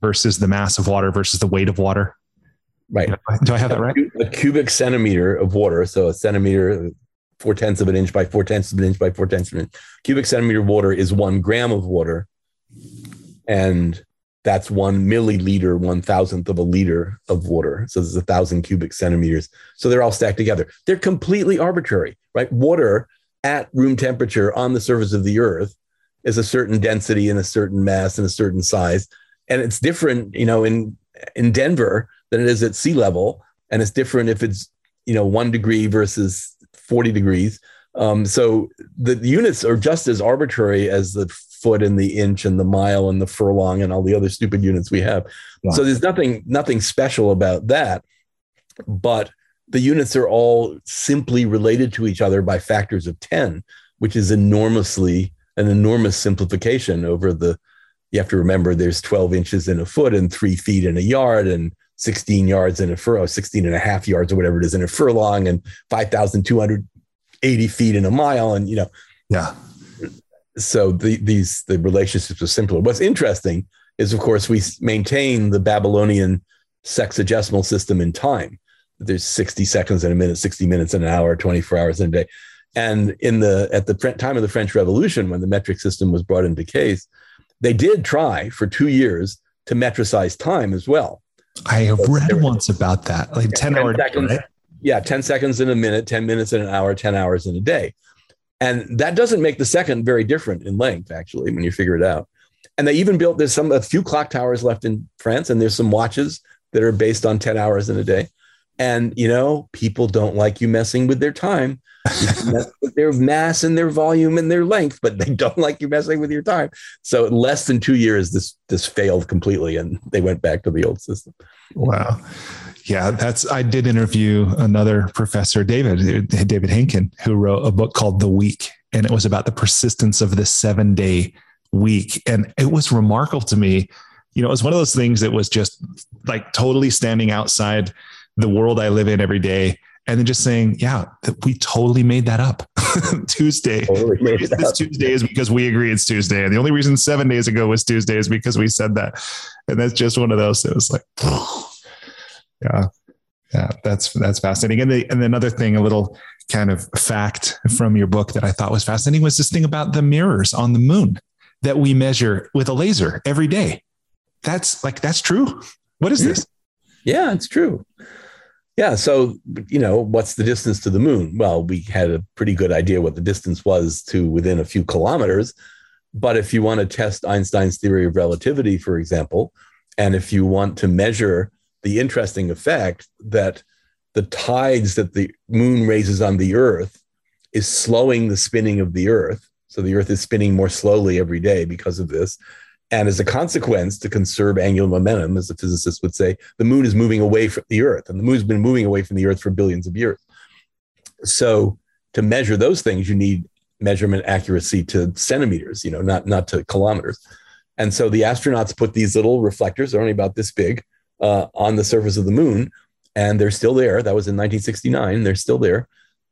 versus the mass of water versus the weight of water. Right. Do I have that right? A cubic centimeter of water. So a centimeter, four tenths of an inch by four tenths of an inch by four tenths of an inch. Cubic centimeter of water is one gram of water. And that's one milliliter, one thousandth of a liter of water. So there's a thousand cubic centimeters. So they're all stacked together. They're completely arbitrary, right? Water at room temperature on the surface of the earth is a certain density and a certain mass and a certain size. And it's different, you know, in in Denver than it is at sea level, and it's different if it's you know one degree versus forty degrees. Um, so the, units are just as arbitrary as the foot and the inch and the mile and the furlong and all the other stupid units we have. Yeah. So there's nothing nothing special about that, but the units are all simply related to each other by factors of 10, which is enormously an enormous simplification over the you have to remember there's 12 inches in a foot and three feet in a yard and 16 yards in a furrow, 16 and a half yards or whatever it is in a furlong and 5,280 feet in a mile. And, you know, yeah. So the, these, the relationships are simpler. What's interesting is, of course, we maintain the Babylonian sexagesimal system in time. There's 60 seconds in a minute, 60 minutes in an hour, 24 hours in a day. And in the at the time of the French Revolution, when the metric system was brought into case, they did try for two years to metricize time as well. I have read once about that, like yeah, 10, 10 hours. Seconds, right? Yeah, 10 seconds in a minute, 10 minutes in an hour, 10 hours in a day. And that doesn't make the second very different in length, actually, when you figure it out. And they even built there's some a few clock towers left in France, and there's some watches that are based on 10 hours in a day. And you know, people don't like you messing with their time. with their mass and their volume and their length, but they don't like you messing with your time. So less than two years, this this failed completely, and they went back to the old system. Wow. Yeah, that's. I did interview another professor, David David Henkin, who wrote a book called The Week, and it was about the persistence of the seven day week, and it was remarkable to me. You know, it was one of those things that was just like totally standing outside the world I live in every day. And then just saying, yeah, we totally made that up. Tuesday. Totally this up. Tuesday is because we agree it's Tuesday. And the only reason seven days ago was Tuesday is because we said that. And that's just one of those. It was like, yeah, yeah, that's that's fascinating. And the and another thing, a little kind of fact from your book that I thought was fascinating was this thing about the mirrors on the moon that we measure with a laser every day. That's like that's true. What is this? Yeah, it's true. Yeah. So, you know, what's the distance to the moon? Well, we had a pretty good idea what the distance was to within a few kilometers. But if you want to test Einstein's theory of relativity, for example, and if you want to measure the interesting effect that the tides that the moon raises on the earth is slowing the spinning of the earth. So the earth is spinning more slowly every day because of this. And as a consequence, to conserve angular momentum, as the physicists would say, the moon is moving away from the Earth, and the moon's been moving away from the Earth for billions of years. So to measure those things, you need measurement accuracy to centimeters, you know, not not to kilometers. And so the astronauts put these little reflectors, they're only about this big, uh, on the surface of the moon, and they're still there. That was in 1969. They're still there,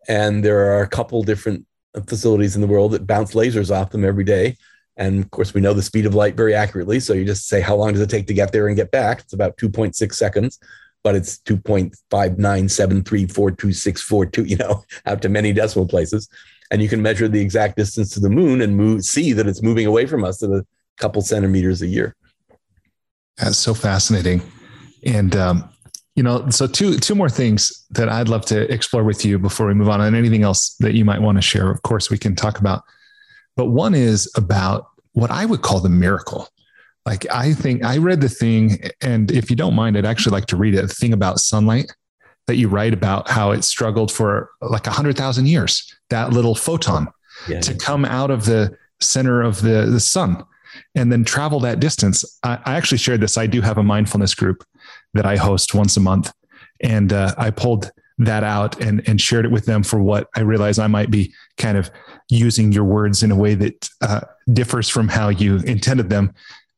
and there are a couple different facilities in the world that bounce lasers off them every day and of course, we know the speed of light very accurately. So you just say, how long does it take to get there and get back? It's about 2.6 seconds, but it's 2.59734264, you know, out to many decimal places. And you can measure the exact distance to the moon and move, see that it's moving away from us at a couple centimeters a year. That's so fascinating. And, um, you know, so two two more things that I'd love to explore with you before we move on, and anything else that you might want to share. Of course, we can talk about but one is about what I would call the miracle. Like I think I read the thing, and if you don't mind, I'd actually like to read it. The thing about sunlight that you write about how it struggled for like a hundred thousand years, that little photon yeah. to come out of the center of the, the sun and then travel that distance. I, I, actually shared this. I do have a mindfulness group that I host once a month. And uh, I pulled that out and, and shared it with them for what I realized I might be kind of using your words in a way that uh, differs from how you intended them.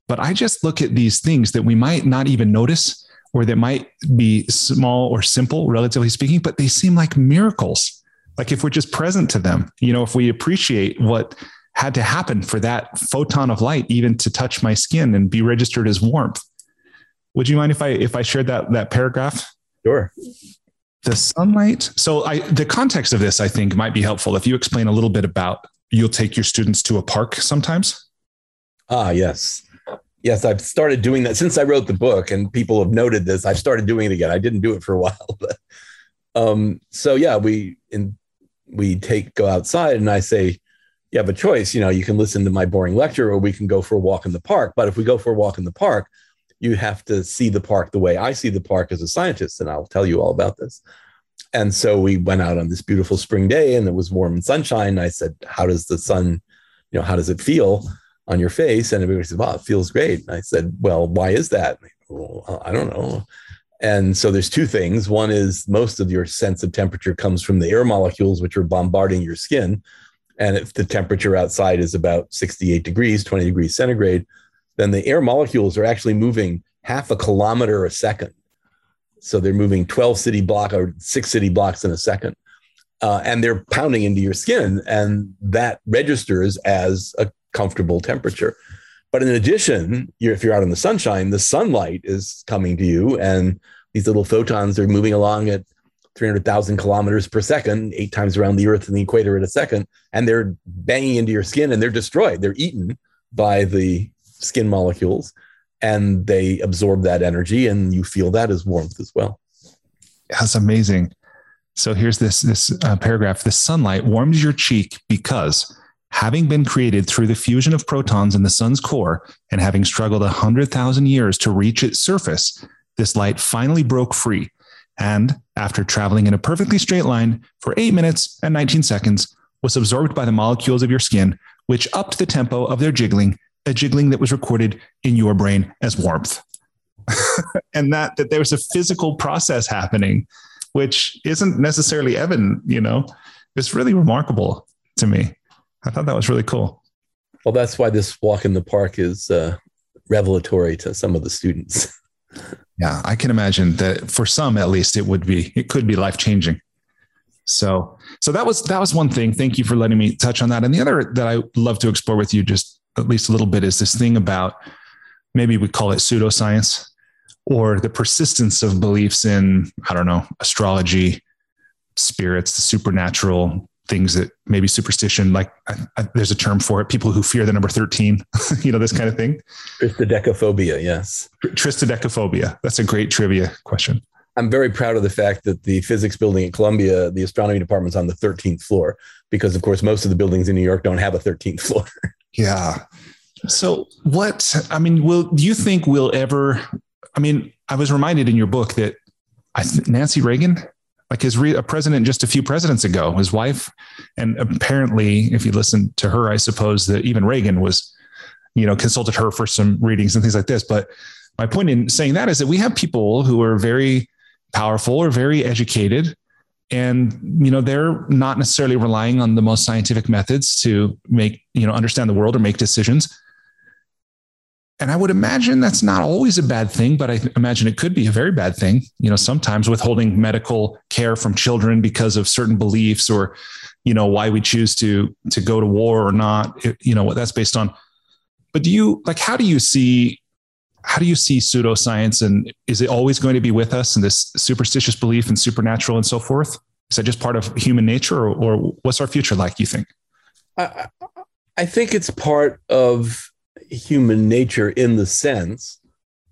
But I just look at these things that we might not even notice or that might be small or simple, relatively speaking, but they seem like miracles. Like if we're just present to them, you know, if we appreciate what had to happen for that photon of light even to touch my skin and be registered as warmth. Would you mind if I if I shared that that paragraph? Sure the sunlight. So I, the context of this, I think might be helpful. If you explain a little bit about, you'll take your students to a park sometimes. Ah, yes. Yes, I've started doing that since I wrote the book and people have noted this. I've started doing it again. I didn't do it for a while, but um, so yeah, we in we take go outside and I say, you have a choice. You know, you can listen to my boring lecture or we can go for a walk in the park. But if we go for a walk in the park, you have to see the park the way I see the park as a scientist, and I'll tell you all about this. And so we went out on this beautiful spring day, and it was warm and sunshine. I said, "How does the sun, you know, how does it feel?" on your face. And everybody said, wow, it feels great. And I said, well, why is that? Well, I don't know. And so there's two things. One is most of your sense of temperature comes from the air molecules, which are bombarding your skin. And if the temperature outside is about 68 degrees, 20 degrees centigrade, then the air molecules are actually moving half a kilometer a second. So they're moving 12 city block or six city blocks in a second. Uh, and they're pounding into your skin, and that registers as a comfortable temperature. But in addition, you're, if you're out in the sunshine, the sunlight is coming to you, and these little photons are moving along at 300,000 kilometers per second, eight times around the Earth and the equator at a second, and they're banging into your skin and they're destroyed. They're eaten by the skin molecules and they absorb that energy and you feel that as warmth as well. That's amazing. So here's this this uh, paragraph. The sunlight warms your cheek because having been created through the fusion of protons in the sun's core and having struggled 100,000 years to reach its surface, this light finally broke free and after traveling in a perfectly straight line for 8 minutes and 19 seconds was absorbed by the molecules of your skin which upped the tempo of their jiggling a jiggling that was recorded in your brain as warmth. and that that there's a physical process happening which isn't necessarily evident, you know. It's really remarkable to me. I thought that was really cool. Well, that's why this walk in the park is uh, revelatory to some of the students. yeah, I can imagine that for some, at least, it would be, it could be life changing. So, so that was that was one thing. Thank you for letting me touch on that. And the other that I love to explore with you, just at least a little bit is this thing about maybe we call it pseudoscience or the persistence of beliefs in, I don't know, astrology, spirits, the supernatural things that maybe superstition, like I, I, there's a term for it, people who fear the number 13, you know, this kind of thing. Triskaidekaphobia, yes. Triskaidekaphobia. That's a great trivia question. I'm very proud of the fact that the physics building at Columbia, the astronomy department's on the 13th floor, because of course, most of the buildings in New York don't have a 13th floor. Yeah. So what I mean, will do you think we'll ever? I mean, I was reminded in your book that I Nancy Reagan, like his re, a president just a few presidents ago, his wife, and apparently, if you listen to her, I suppose that even Reagan was, you know, consulted her for some readings and things like this. But my point in saying that is that we have people who are very powerful or very educated and you know they're not necessarily relying on the most scientific methods to make you know understand the world or make decisions. And i would imagine that's not always a bad thing but i imagine it could be a very bad thing you know sometimes withholding medical care from children because of certain beliefs or you know why we choose to to go to war or not you know what that's based on. But do you like how do you see how do you see pseudoscience and is it always going to be with us and this superstitious belief and supernatural and so forth? Is that just part of human nature or, or what's our future like you think? I, I think it's part of human nature in the sense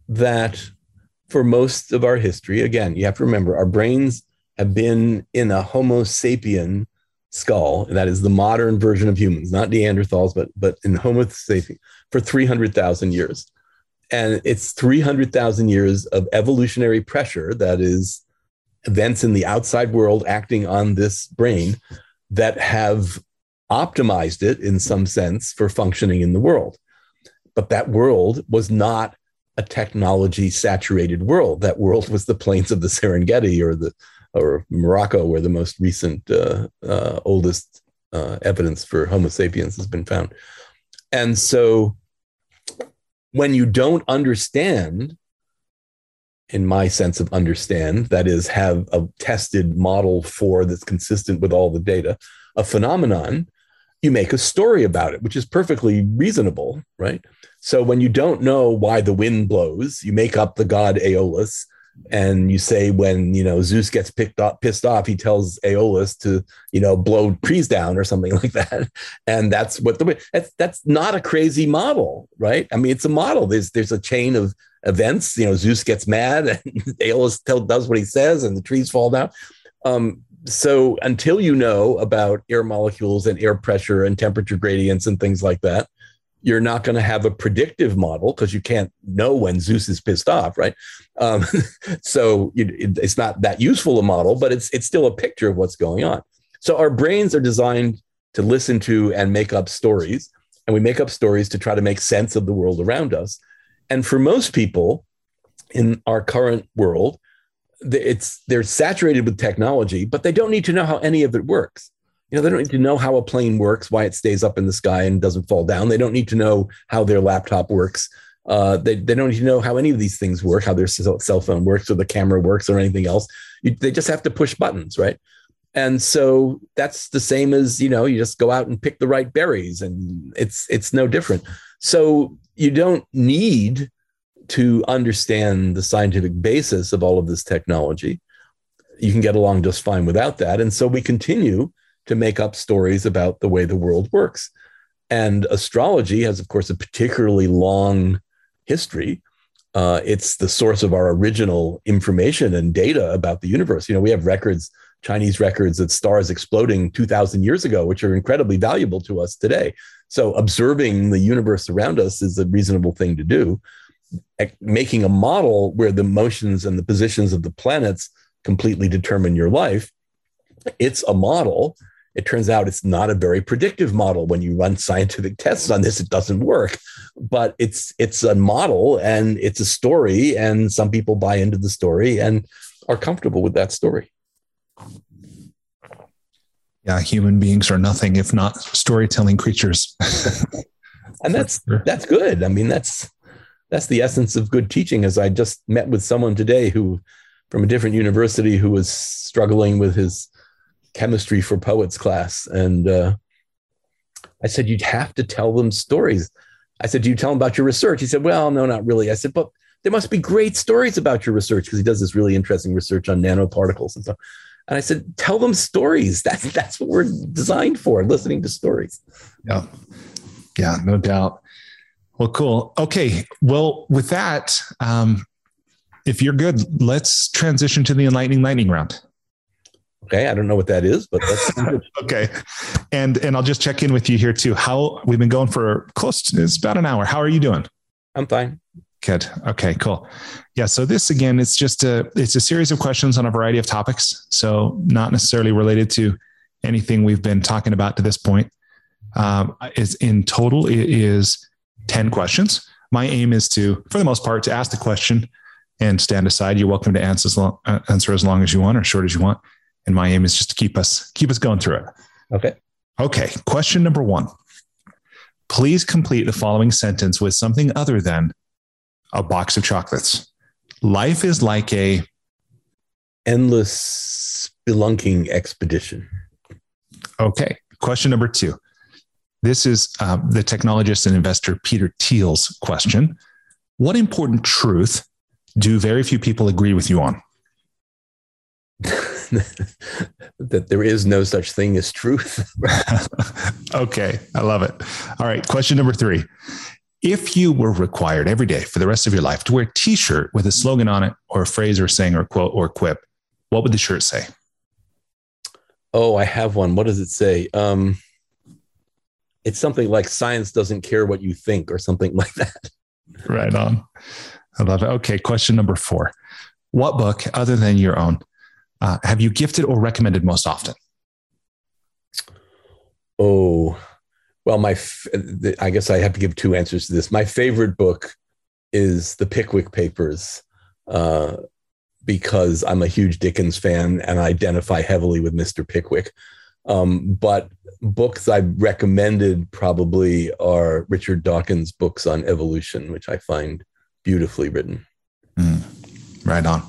that for most of our history again you have to remember our brains have been in a homo sapien skull. And that is the modern version of humans not neanderthals but but in homo sapien for 300000 years and it's 300,000 years of evolutionary pressure that is events in the outside world acting on this brain that have optimized it in some sense for functioning in the world. But that world was not a technology saturated world. That world was the plains of the Serengeti or the or Morocco, where the most recent uh, uh, oldest uh, evidence for Homo sapiens has been found. And so when you don't understand, in my sense of understand, that is, have a tested model for that's consistent with all the data, a phenomenon, you make a story about it, which is perfectly reasonable, right? So when you don't know why the wind blows, you make up the god Aeolus and you say when you know Zeus gets picked up, pissed off, he tells Aeolus to you know blow trees down or something like that, and that's what the that's that's not a crazy model, right? I mean, it's a model. There's there's a chain of events. You know, Zeus gets mad, and Aeolus tell, does what he says, and the trees fall down. Um, so until you know about air molecules and air pressure and temperature gradients and things like that, you're not going to have a predictive model because you can't know when Zeus is pissed off, right? Um, so it, it's not that useful a model, but it's it's still a picture of what's going on. So our brains are designed to listen to and make up stories, and we make up stories to try to make sense of the world around us. And for most people in our current world, it's they're saturated with technology, but they don't need to know how any of it works. You know, they don't need to know how a plane works, why it stays up in the sky and doesn't fall down. They don't need to know how their laptop works. Uh, they, they don't need to know how any of these things work, how their cell phone works or the camera works or anything else. You, they just have to push buttons, right? And so that's the same as, you know, you just go out and pick the right berries and it's it's no different. So you don't need to understand the scientific basis of all of this technology. You can get along just fine without that. And so we continue to make up stories about the way the world works. And astrology has, of course, a particularly long history. Uh, it's the source of our original information and data about the universe. You know, we have records, Chinese records of stars exploding 2,000 years ago, which are incredibly valuable to us today. So, observing the universe around us is a reasonable thing to do. Making a model where the motions and the positions of the planets completely determine your life, it's a model it turns out it's not a very predictive model. When you run scientific tests on this, it doesn't work. But it's it's a model and it's a story, and some people buy into the story and are comfortable with that story. Yeah, human beings are nothing if not storytelling creatures. and that's that's good. I mean, that's that's the essence of good teaching. As I just met with someone today who from a different university who was struggling with his chemistry for poets class, and uh, I said you'd have to tell them stories. I said, "Do you tell them about your research?" He said, "Well, no, not really." I said, "But there must be great stories about your research because he does this really interesting research on nanoparticles and stuff." And I said, "Tell them stories. That's that's what we're designed for, listening to stories." Yeah, yeah, no doubt. Well, cool. Okay. Well, with that, um, if you're good, let's transition to the enlightening lightning round. Okay, I don't know what that is, but that's okay. And and I'll just check in with you here too. How we've been going for close to it's about an hour. How are you doing? I'm fine. Good. Okay, cool. Yeah. So this again, it's just a it's a series of questions on a variety of topics. So not necessarily related to anything we've been talking about to this point. Um, is in total it is 10 questions. My aim is to, for the most part, to ask the question and stand aside. You're welcome to answer as long, uh, answer as long as you want or short as you want and my aim is just to keep us keep us going through it. Okay. Okay. Question number one. Please complete the following sentence with something other than a box of chocolates. Life is like a endless spelunking expedition. Okay. Question number two. This is um, the technologist and investor Peter Thiel's question. What important truth do very few people agree with you on? that there is no such thing as truth. okay, I love it. All right, question number three. If you were required every day for the rest of your life to wear a t shirt with a slogan on it, or a phrase, or saying, or quote, or quip, what would the shirt say? Oh, I have one. What does it say? Um, it's something like science doesn't care what you think, or something like that. Right on. I love it. Okay, question number four. What book, other than your own, uh, have you gifted or recommended most often? Oh, well, my I guess I have to give two answers to this. My favorite book is the Pickwick Papers uh, because I'm a huge Dickens fan and I identify heavily with Mr. Pickwick. Um, but books I've recommended probably are Richard Dawkins' books on evolution, which I find beautifully written. Mm, right on.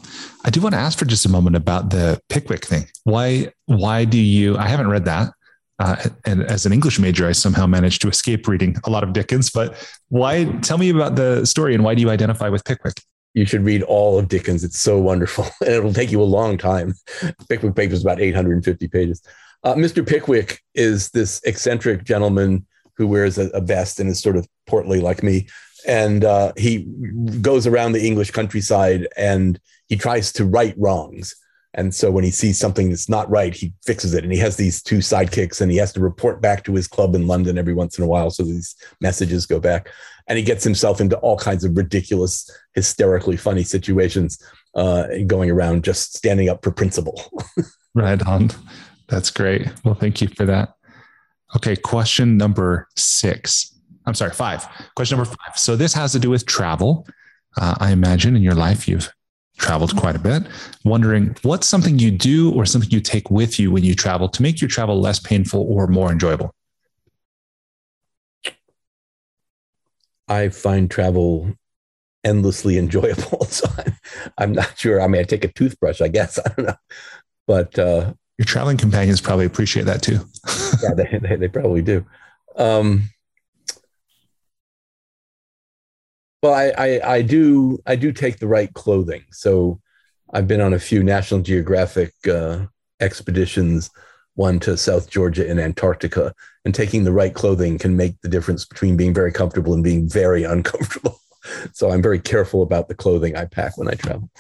I do want to ask for just a moment about the Pickwick thing. Why why do you? I haven't read that. Uh, and as an English major, I somehow managed to escape reading a lot of Dickens. But why? Tell me about the story and why do you identify with Pickwick? You should read all of Dickens. It's so wonderful, and it'll take you a long time. Pickwick Papers is about 850 pages. Uh, Mr. Pickwick is this eccentric gentleman who wears a, a vest and is sort of portly like me, and uh, he goes around the English countryside and he tries to right wrongs. And so when he sees something that's not right, he fixes it. And he has these two sidekicks and he has to report back to his club in London every once in a while. So these messages go back. And he gets himself into all kinds of ridiculous, hysterically funny situations, uh, going around just standing up for principle. right on. That's great. Well, thank you for that. Okay, question number six. I'm sorry, five. Question number five. So this has to do with travel. Uh, I imagine in your life you've traveled quite a bit. Wondering what's something you do or something you take with you when you travel to make your travel less painful or more enjoyable? I find travel endlessly enjoyable. So I'm, I'm, not sure. I mean, I take a toothbrush, I guess. I don't know. But uh, your traveling companions probably appreciate that too. yeah, they, they, they, probably do. Um, well, I, I, I do I do take the right clothing. So I've been on a few National Geographic uh, expeditions, one to South Georgia and Antarctica, and taking the right clothing can make the difference between being very comfortable and being very uncomfortable. So I'm very careful about the clothing I pack when I travel.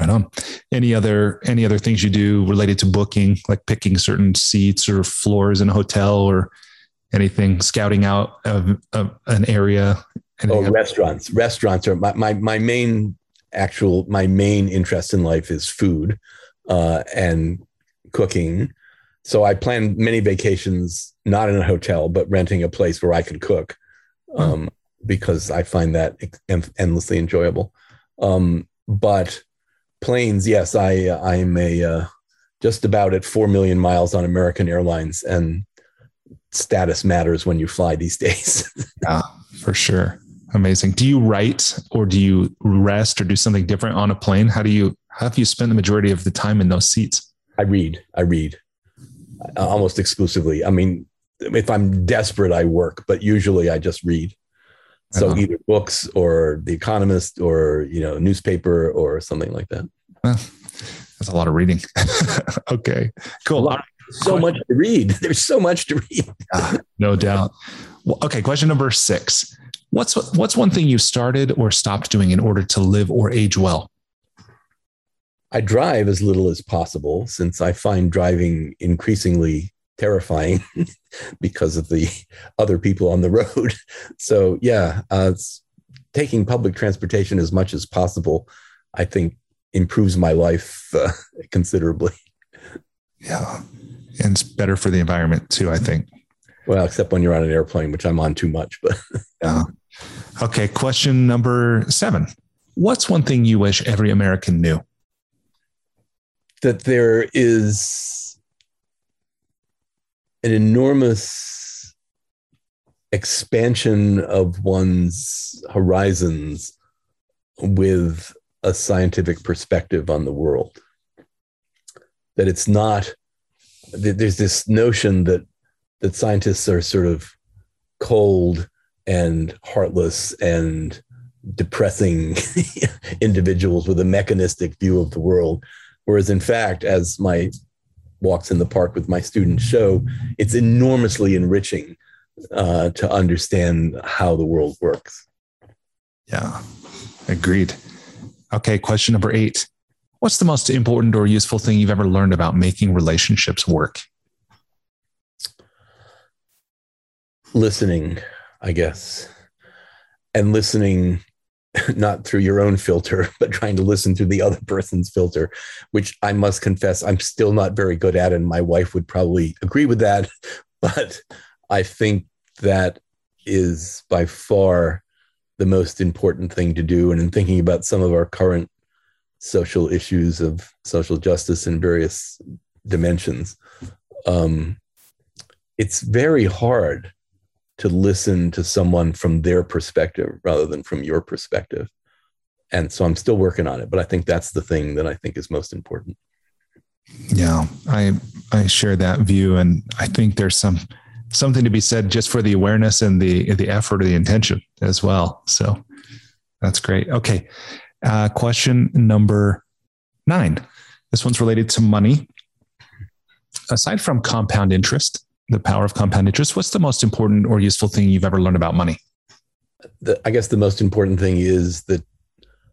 Right on. Any other any other things you do related to booking, like picking certain seats or floors in a hotel, or anything scouting out of, of an area? Oh, restaurants. Restaurants are my, my my main actual my main interest in life is food uh, and cooking. So I plan many vacations not in a hotel, but renting a place where I can cook, um, because I find that endlessly enjoyable. Um, but planes, yes, I I'm a uh, just about at four million miles on American Airlines, and status matters when you fly these days. yeah, for sure. Amazing. Do you write or do you rest or do something different on a plane? How do you how do you spend the majority of the time in those seats? I read. I read uh, almost exclusively. I mean, if I'm desperate, I work, but usually I just read. So uh-huh. either books or The Economist or you know newspaper or something like that. Well, that's a lot of reading. okay, cool. So much to read. There's so much to read. no doubt. Well, okay, question number six. What's what's one thing you started or stopped doing in order to live or age well? I drive as little as possible since I find driving increasingly terrifying because of the other people on the road. So yeah, uh, taking public transportation as much as possible, I think, improves my life uh, considerably. Yeah, and it's better for the environment too. I think. Well, except when you're on an airplane, which I'm on too much. But yeah. Okay, question number seven. What's one thing you wish every American knew? That there is an enormous expansion of one's horizons with a scientific perspective on the world. That it's not, there's this notion that, that scientists are sort of cold and heartless and depressing individuals with a mechanistic view of the world. Whereas, in fact, as my walks in the park with my students show, it's enormously enriching uh, to understand how the world works. Yeah, agreed. Okay, question number eight. What's the most important or useful thing you've ever learned about making relationships work? Listening, I guess. And listening not through your own filter, but trying to listen through the other person's filter, which I must confess I'm still not very good at. And my wife would probably agree with that. But I think that is by far the most important thing to do. And in thinking about some of our current social issues of social justice in various dimensions, um, it's very hard to listen to someone from their perspective rather than from your perspective. And so I'm still working on it, but I think that's the thing that I think is most important. Yeah, I I share that view, and I think there's some something to be said just for the awareness and the the effort or the intention as well. So that's great. Okay, uh, question number nine. This one's related to money. Aside from compound interest, the power of compound interest, what's the most important or useful thing you've ever learned about money? The, I guess the most important thing is that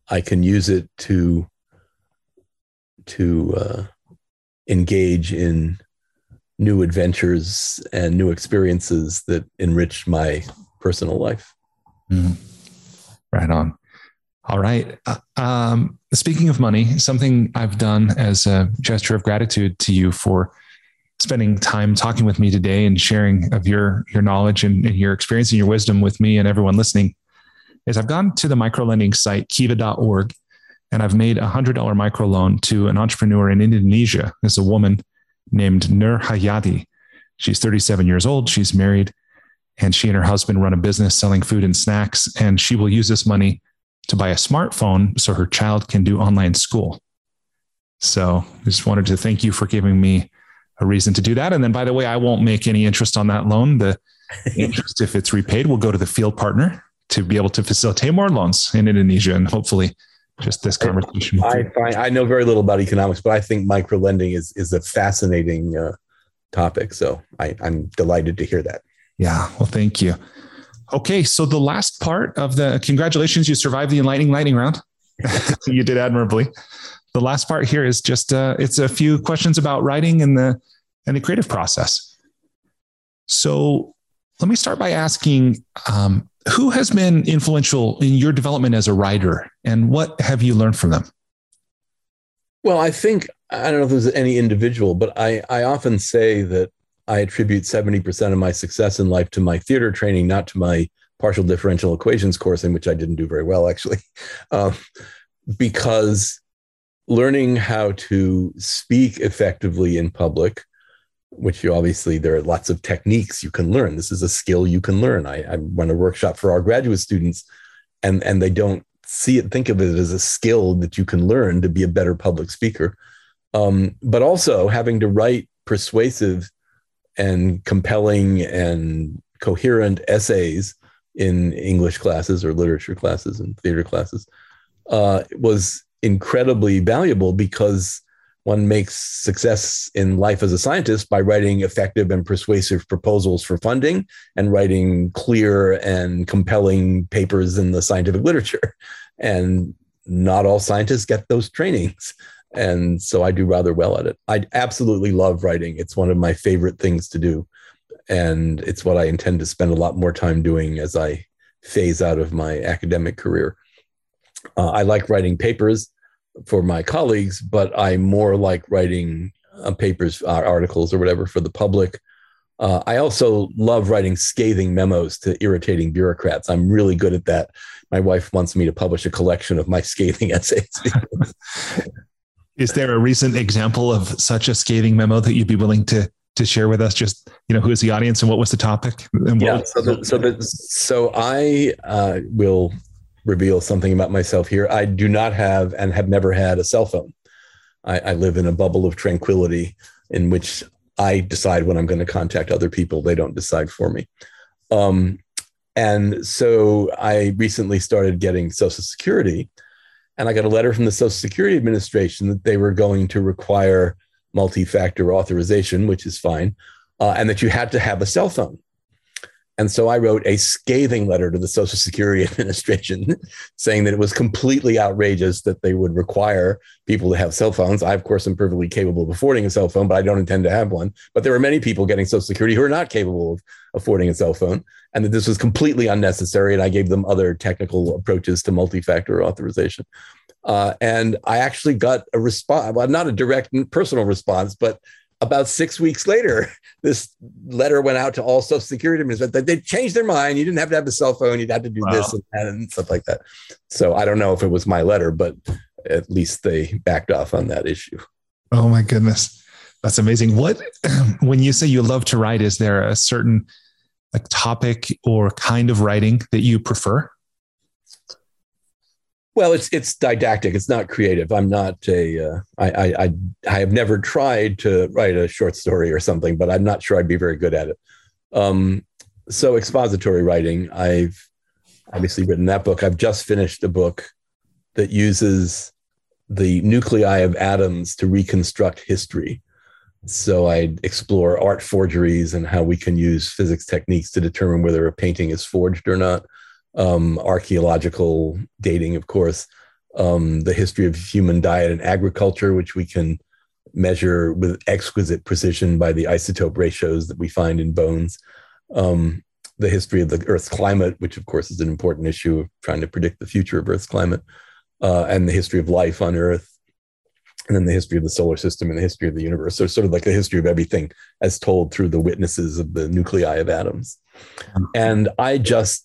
I can use it to to uh, engage in new adventures and new experiences that enrich my personal life. Mm-hmm. Right on. All right. Uh, um, speaking of money, something I've done as a gesture of gratitude to you for spending time talking with me today and sharing of your your knowledge and, and your experience and your wisdom with me and everyone listening is I've gone to the microlending site kiva.org and I've made a hundred dollar microloan to an entrepreneur in Indonesia. There's a woman named Nur Hayati. She's 37 years old. She's married and she and her husband run a business selling food and snacks. And she will use this money to buy a smartphone so her child can do online school. So I just wanted to thank you for giving me a reason to do that. And then, by the way, I won't make any interest on that loan. The interest, if it's repaid, will go to the field partner to be able to facilitate more loans in Indonesia and hopefully just this conversation. I find I know very little about economics, but I think micro lending is is a fascinating uh, topic. So I, I'm delighted to hear that. Yeah. Well, thank you. Okay. So the last part of the congratulations, you survived the enlightening lightning round. you did admirably. The last part here is just uh, it's a few questions about writing and the and the creative process. So let me start by asking um, who has been influential in your development as a writer and what have you learned from them? Well, I think I don't know if there's any individual, but I, I often say that I attribute 70% of my success in life to my theater training, not to my partial differential equations course, in which I didn't do very well, actually. Um, because learning how to speak effectively in public, which you obviously, there are lots of techniques you can learn. This is a skill you can learn. I, I run a workshop for our graduate students, and, and they don't see it, think of it as a skill that you can learn to be a better public speaker. Um, but also having to write persuasive and compelling and coherent essays in English classes or literature classes and theater classes uh, was incredibly valuable because one makes success in life as a scientist by writing effective and persuasive proposals for funding and writing clear and compelling papers in the scientific literature. And not all scientists get those trainings. And so I do rather well at it. I absolutely love writing. It's one of my favorite things to do. And it's what I intend to spend a lot more time doing as I phase out of my academic career. Uh, I like writing papers for my colleagues, but I more like writing uh, papers, uh, articles, or whatever for the public. Uh, I also love writing scathing memos to irritating bureaucrats. I'm really good at that. My wife wants me to publish a collection of my scathing essays. Is there a recent example of such a scathing memo that you'd be willing to to share with us? Just you know, who is the audience and what was the topic? yeah. So, the, so, the, so I uh, will reveal something about myself here. I do not have and have never had a cell phone. I, I live in a bubble of tranquility in which I decide when I'm going to contact other people. They don't decide for me. Um, and so I recently started getting Social Security and I got a letter from the Social Security Administration that they were going to require multi factor authorization, which is fine, uh, and that you had to have a cell phone. And so I wrote a scathing letter to the Social Security Administration saying that it was completely outrageous that they would require people to have cell phones. I, of course, am perfectly capable of affording a cell phone, but I don't intend to have one. But there are many people getting Social Security who are not capable of affording a cell phone, and that this was completely unnecessary. And I gave them other technical approaches to multi factor authorization. Uh, and I actually got a response, well, not a direct personal response, but about six weeks later, this letter went out to all Social Security administrators. They changed their mind. You didn't have to have a cell phone. You'd have to do wow. this and that and stuff like that. So I don't know if it was my letter, but at least they backed off on that issue. Oh my goodness. That's amazing. What, when you say you love to write, is there a certain like topic or kind of writing that you prefer? Well, it's it's didactic. It's not creative. I'm not a. Uh, I, I I I have never tried to write a short story or something, but I'm not sure I'd be very good at it. Um, so expository writing. I've obviously written that book. I've just finished a book that uses the nuclei of atoms to reconstruct history. So I explore art forgeries and how we can use physics techniques to determine whether a painting is forged or not um, archaeological dating, of course, um, the history of human diet and agriculture, which we can measure with exquisite precision by the isotope ratios that we find in bones. Um, the history of the Earth's climate, which of course is an important issue of trying to predict the future of Earth's climate, uh, and the history of life on Earth. and then the history of the solar system and the history of the universe. So sort of like the history of everything as told through the witnesses of the nuclei of atoms. And I just,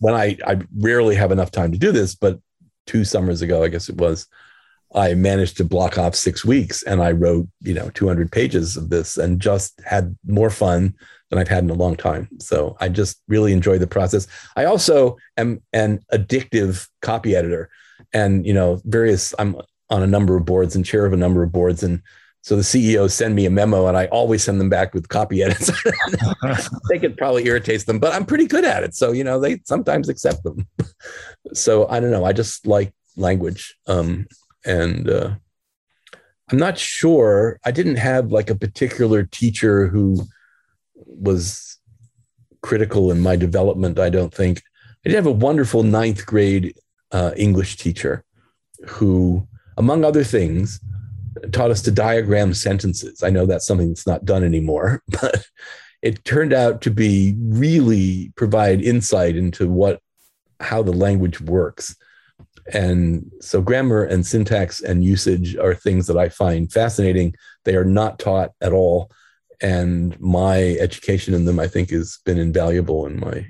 when I, I rarely have enough time to do this, but two summers ago, I guess it was, I managed to block off six weeks and I wrote, you know, 200 pages of this and just had more fun than I've had in a long time. So I just really enjoy the process. I also am an addictive copy editor and, you know, various, I'm on a number of boards and chair of a number of boards. And so the CEOs send me a memo and I always send them back with copy edits. they could probably irritates them, but I'm pretty good at it. So, you know, they sometimes accept them. so I don't know. I just like language. Um, and uh, I'm not sure. I didn't have like a particular teacher who was critical in my development. I don't think I did have a wonderful ninth grade uh, English teacher who, among other things, taught us to diagram sentences. I know that's something that's not done anymore, but it turned out to be really provide insight into what how the language works. And so grammar and syntax and usage are things that I find fascinating. They are not taught at all. And my education in them, I think, has been invaluable in my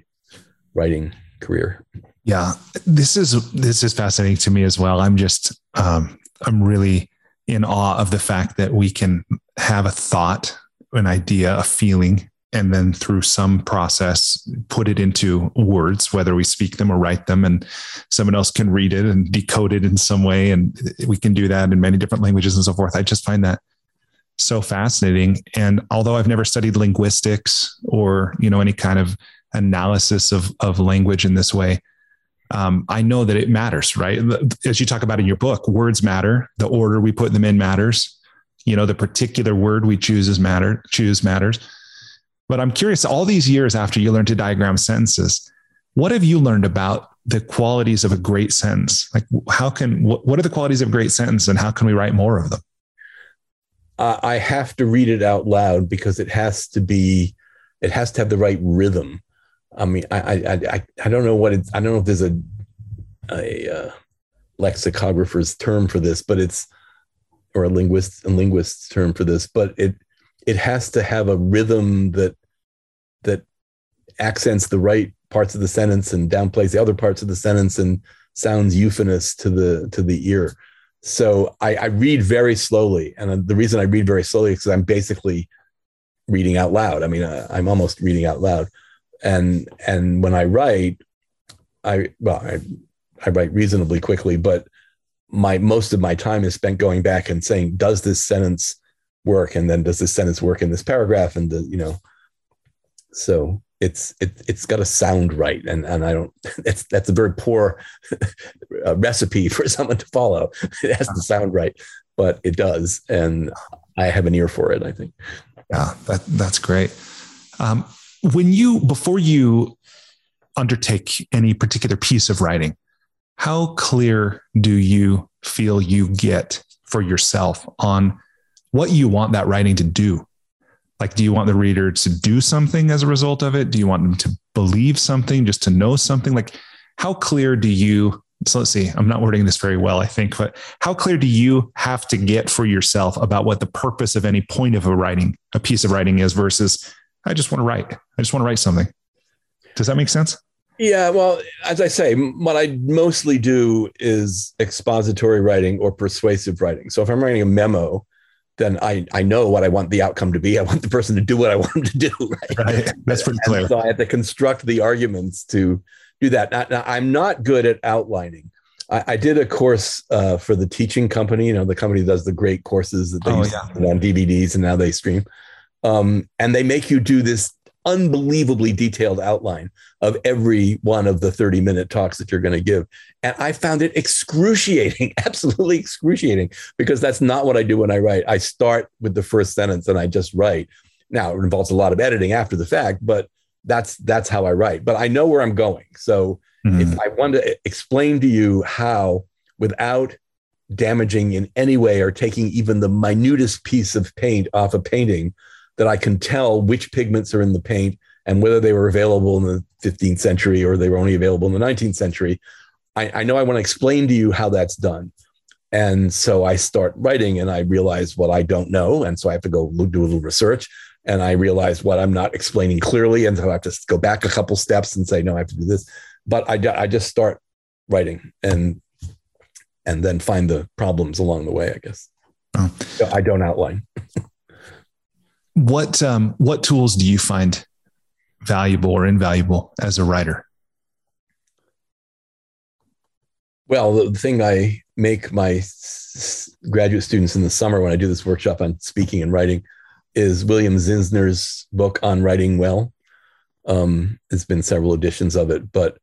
writing career. Yeah, this is this is fascinating to me as well. I'm just um, I'm really in awe of the fact that we can have a thought, an idea, a feeling, and then through some process put it into words whether we speak them or write them and someone else can read it and decode it in some way and we can do that in many different languages and so forth. I just find that so fascinating. And although i've never studied linguistics or you know any kind of analysis of of language in this way um, I know that it matters, right? As you talk about in your book, words matter. The order we put them in matters. You know, the particular word we choose is matter. Choose matters. But I'm curious, all these years after you learned to diagram sentences, what have you learned about the qualities of a great sentence? Like, how can what, what are the qualities of a great sentence, and how can we write more of them? I have to read it out loud because it has to be, it has to have the right rhythm. I mean, I I I, I don't know what it's. I don't know if there's a a uh, lexicographer's term for this, but it's or a linguist a linguist's term for this, but it it has to have a rhythm that that accents the right parts of the sentence and downplays the other parts of the sentence and sounds euphonous to the to the ear. So I, I read very slowly, and the reason I read very slowly is because I'm basically reading out loud. I mean, uh, I'm almost reading out loud, and and when I write, I well, I, I write reasonably quickly, but my most of my time is spent going back and saying, does this sentence work? And then does this sentence work in this paragraph? And the you know so it's it, it's got to sound right. And and i don't that's that's a very poor uh, recipe for someone to follow. It has to sound right but it does. And i have an ear for it i think. Yeah that that's great. Um, when you before you undertake any particular piece of writing how clear do you feel you get for yourself on what you want that writing to do. Like, do you want the reader to do something as a result of it? Do you want them to believe something, just to know something? Like, how clear do you? So let's see, I'm not wording this very well, I think, but how clear do you have to get for yourself about what the purpose of any point of a writing, a piece of writing is versus I just want to write. I just want to write something. Does that make sense? Yeah, well, as I say, what I mostly do is expository writing or persuasive writing. So if I'm writing a memo, then I, I know what I want the outcome to be. I want the person to do what I want them to do. Right. right. That's pretty clear. so I have to construct the arguments to do that. Now, I'm not good at outlining. I, I did a course uh, for the teaching company. You know, the company does the great courses that they oh, yeah. on DVDs and now they stream. Um, and they make you do this unbelievably detailed outline of every one of the 30 minute talks that you're going to give. And I found it excruciating, absolutely excruciating, because that's not what I do when I write. I start with the first sentence and I just write. Now it involves a lot of editing after the fact, but that's that's how I write. But I know where I'm going. So mm-hmm. if I want to explain to you how without damaging in any way or taking even the minutest piece of paint off a painting, that I can tell which pigments are in the paint and whether they were available in the 15th century or they were only available in the 19th century. I, I know I want to explain to you how that's done. And so I start writing and I realize what I don't know. And so I have to go do a little research and I realize what I'm not explaining clearly. And so I have to go back a couple steps and say, no, I have to do this. But I, I just start writing and and then find the problems along the way, I guess. Oh. So I don't outline. what um, what tools do you find valuable or invaluable as a writer? Well, the thing I make my graduate students in the summer when I do this workshop on speaking and writing is William Zinsser's book on writing well. Um, there's been several editions of it, but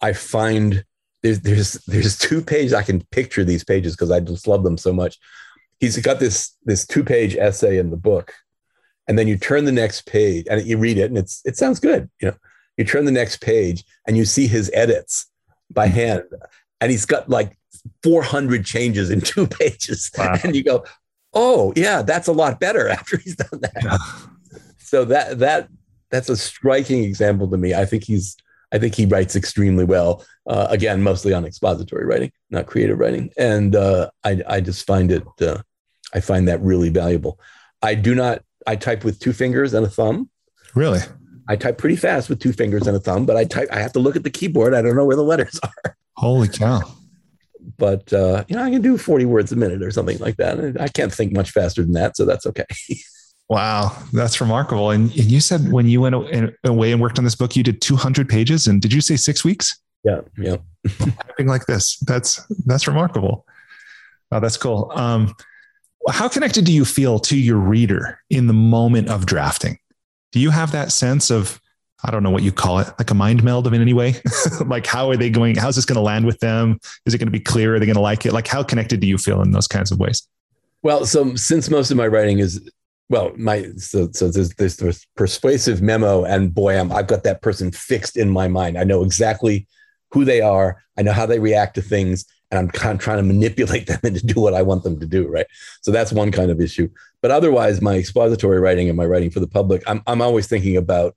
I find there's there's there's two pages I can picture these pages because I just love them so much. He's got this this two page essay in the book, and then you turn the next page and you read it, and it's it sounds good. You know, you turn the next page and you see his edits by hand and he's got like 400 changes in two pages. Wow. And you go, oh yeah, that's a lot better after he's done that. Yeah. So that that that's a striking example to me. I think he's I think he writes extremely well. Uh, again, mostly on expository writing, not creative writing, and uh, I I just find it uh, I find that really valuable. I do not I type with two fingers and a thumb. Really. I type pretty fast with two fingers and a thumb, but I type. I have to look at the keyboard. I don't know where the letters are. Holy cow! But uh, you know, I can do forty words a minute or something like that. I can't think much faster than that, so that's okay. wow, that's remarkable. And, and you said when you went away and worked on this book, you did two hundred pages, and did you say six weeks? Yeah, yeah. Typing like this. That's that's remarkable. Oh, that's cool. Um, how connected do you feel to your reader in the moment of drafting? Do you have that sense of, I don't know what you call it, like a mind meld of in any way? like, how are they going? How's this going to land with them? Is it going to be clear? Are they going to like it? Like, how connected do you feel in those kinds of ways? Well, so since most of my writing is, well, my so so there's this persuasive memo, and boy, I'm I've got that person fixed in my mind. I know exactly who they are. I know how they react to things, and I'm kind of trying to manipulate them into do what I want them to do. Right. So that's one kind of issue. But otherwise, my expository writing and my writing for the public, I'm, I'm always thinking about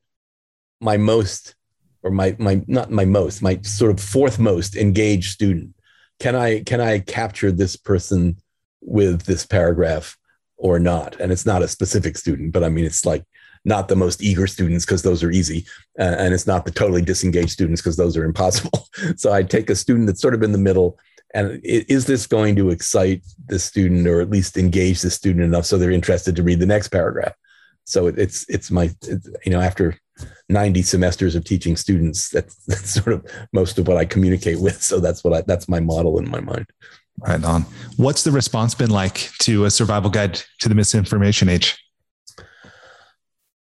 my most, or my, my, not my most, my sort of fourth most engaged student. Can I, can I capture this person with this paragraph or not? And it's not a specific student, but I mean, it's like not the most eager students because those are easy. Uh, and it's not the totally disengaged students because those are impossible. so I take a student that's sort of in the middle and is this going to excite the student or at least engage the student enough so they're interested to read the next paragraph? So it's it's my it's, you know after 90 semesters of teaching students that's, that's sort of most of what i communicate with. So that's what i that's my model in my mind. Right on. What's the response been like to a survival guide to the misinformation age?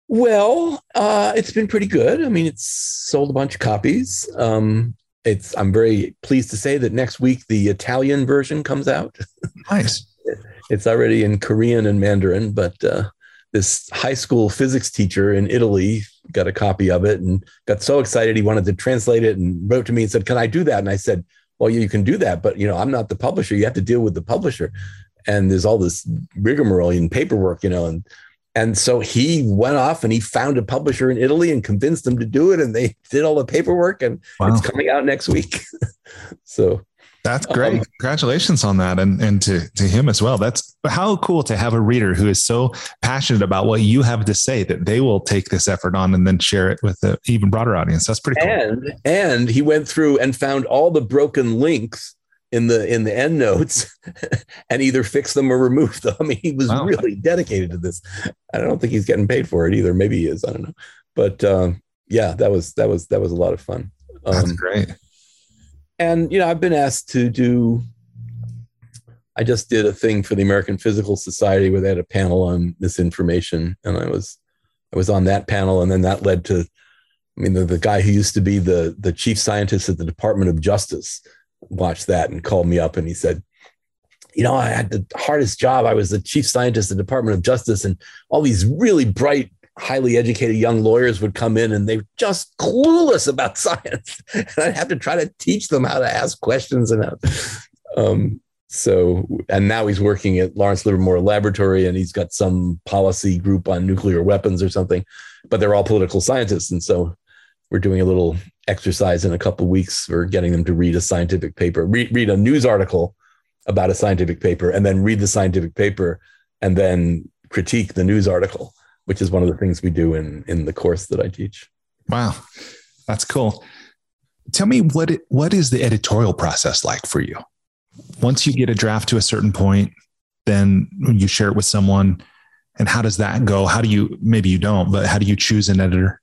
Well, uh, it's been pretty good. I mean, it's sold a bunch of copies. Um, it's I'm very pleased to say that next week the Italian version comes out. Nice. it's already in Korean and Mandarin, but uh, this high school physics teacher in Italy got a copy of it and got so excited he wanted to translate it and wrote to me and said, "Can I do that?" And I said, "Well, you can do that, but you know, I'm not the publisher. You have to deal with the publisher." And there's all this rigmarole and paperwork, you know, and and so he went off and he found a publisher in Italy and convinced them to do it. And they did all the paperwork and wow. it's coming out next week. so that's great. Um, Congratulations on that. And, and to, to him as well. That's how cool to have a reader who is so passionate about what you have to say that they will take this effort on and then share it with an even broader audience. That's pretty cool. And, and he went through and found all the broken links in the in the end notes and either fix them or remove them. I mean, he was wow. really dedicated to this. I don't think he's getting paid for it either. Maybe he is. I don't know. But um, yeah, that was that was that was a lot of fun. Um, That's great. And you know, I've been asked to do. I just did a thing for the American Physical Society where they had a panel on misinformation, and I was I was on that panel, and then that led to. I mean, the, the guy who used to be the the chief scientist at the Department of Justice watched that and called me up and he said, you know, I had the hardest job. I was the chief scientist at the Department of Justice, and all these really bright, highly educated young lawyers would come in and they were just clueless about science. And I'd have to try to teach them how to ask questions and how, um, so and now he's working at Lawrence Livermore Laboratory and he's got some policy group on nuclear weapons or something, but they're all political scientists. And so we're doing a little exercise in a couple weeks for getting them to read a scientific paper, read, read a news article about a scientific paper and then read the scientific paper and then critique the news article, which is one of the things we do in in the course that I teach. Wow, that's cool. Tell me what it, what is the editorial process like for you? Once you get a draft to a certain point, then you share it with someone, and how does that go? How do you maybe you don't, but how do you choose an editor?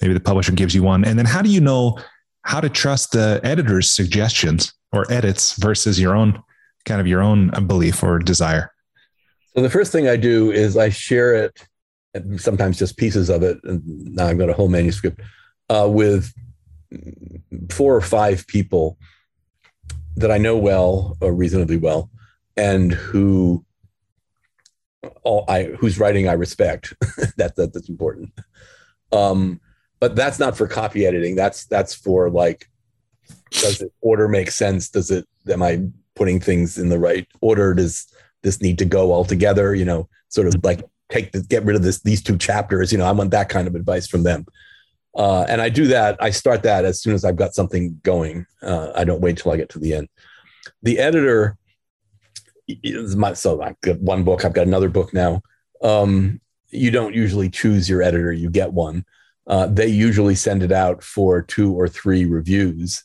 Maybe the publisher gives you one, and then how do you know how to trust the editor's suggestions or edits versus your own kind of your own belief or desire? So the first thing I do is I share it, sometimes just pieces of it, and now I've got a whole manuscript uh, with four or five people that I know well or reasonably well, and who all I whose writing I respect. that, that that's important. Um, but that's not for copy editing. That's that's for like, does it order make sense? Does it am I putting things in the right order? Does this need to go all together? You know, sort of like take the get rid of this these two chapters. You know, I want that kind of advice from them. Uh, and I do that. I start that as soon as I've got something going. Uh, I don't wait till I get to the end. The editor is my so I've got one book. I've got another book now. Um, you don't usually choose your editor. You get one. Uh, they usually send it out for two or three reviews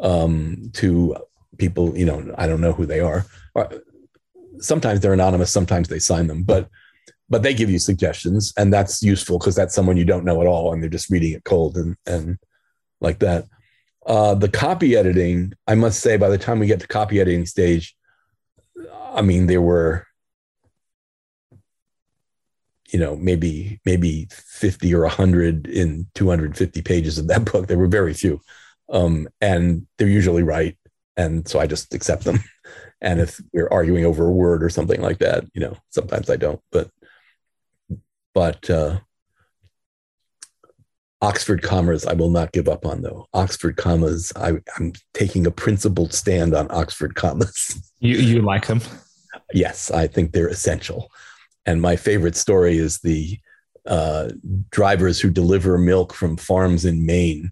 um, to people. You know, I don't know who they are. Uh, sometimes they're anonymous. Sometimes they sign them, but but they give you suggestions, and that's useful because that's someone you don't know at all, and they're just reading it cold and and like that. Uh, the copy editing, I must say, by the time we get to copy editing stage, I mean there were you know maybe maybe 50 or 100 in 250 pages of that book. There were very few. Um, and they're usually right. And so i just accept them. And if we're arguing over a word or something like that you know sometimes i don't. But but uh, oxford commas i will not give up on though. Oxford commas I, i'm taking a principled stand on oxford commas. You you like them? Yes i think they're essential and my favorite story is the uh, drivers who deliver milk from farms in Maine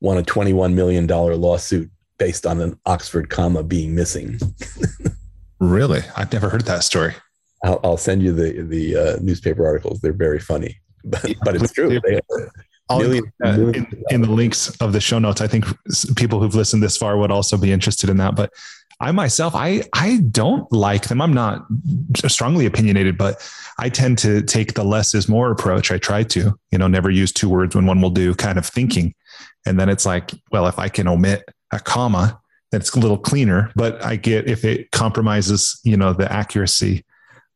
won a $21 million lawsuit based on an Oxford comma being missing. really? I've never heard that story. I'll, I'll send you the, the uh, newspaper articles. They're very funny, but, but it's true. They, million, uh, in, in, the links of the show notes, I think people who've listened this far would also be interested in that. But I myself, I I don't like them. I'm not strongly opinionated, but I tend to take the less is more approach. I try to, you know, never use two words when one will do kind of thinking. And then it's like, well, if I can omit a comma, then it's a little cleaner. But I get if it compromises, you know, the accuracy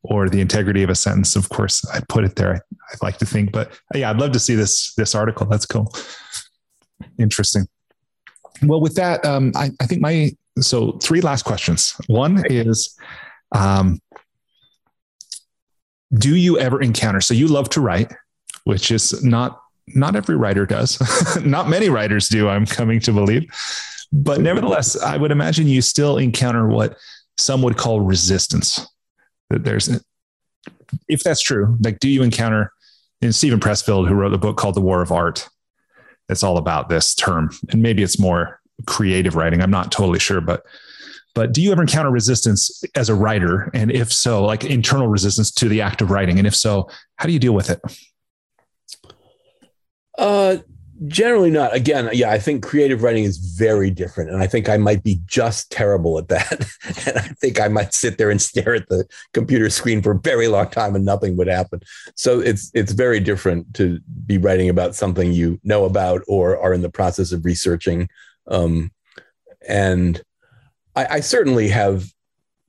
or the integrity of a sentence, of course, I put it there. I, would like to think, but yeah, I'd love to see this this article. That's cool. Interesting. Well, with that, um, I, I think my so three last questions. One is, um, do you ever encounter? So you love to write, which is not not every writer does. not many writers do. I'm coming to believe, but nevertheless, I would imagine you still encounter what some would call resistance. That there's, if that's true, like, do you encounter? In Steven Pressfield, who wrote the book called The War of Art, it's all about this term, and maybe it's more creative writing. I'm not totally sure, but but do you ever encounter resistance as a writer? And if so, like internal resistance to the act of writing? And if so, how do you deal with it? Uh, generally not. Again, yeah, I think creative writing is very different. And I think I might be just terrible at that. and I think I might sit there and stare at the computer screen for a very long time and nothing would happen. So it's it's very different to be writing about something you know about or are in the process of researching um, and I, I certainly have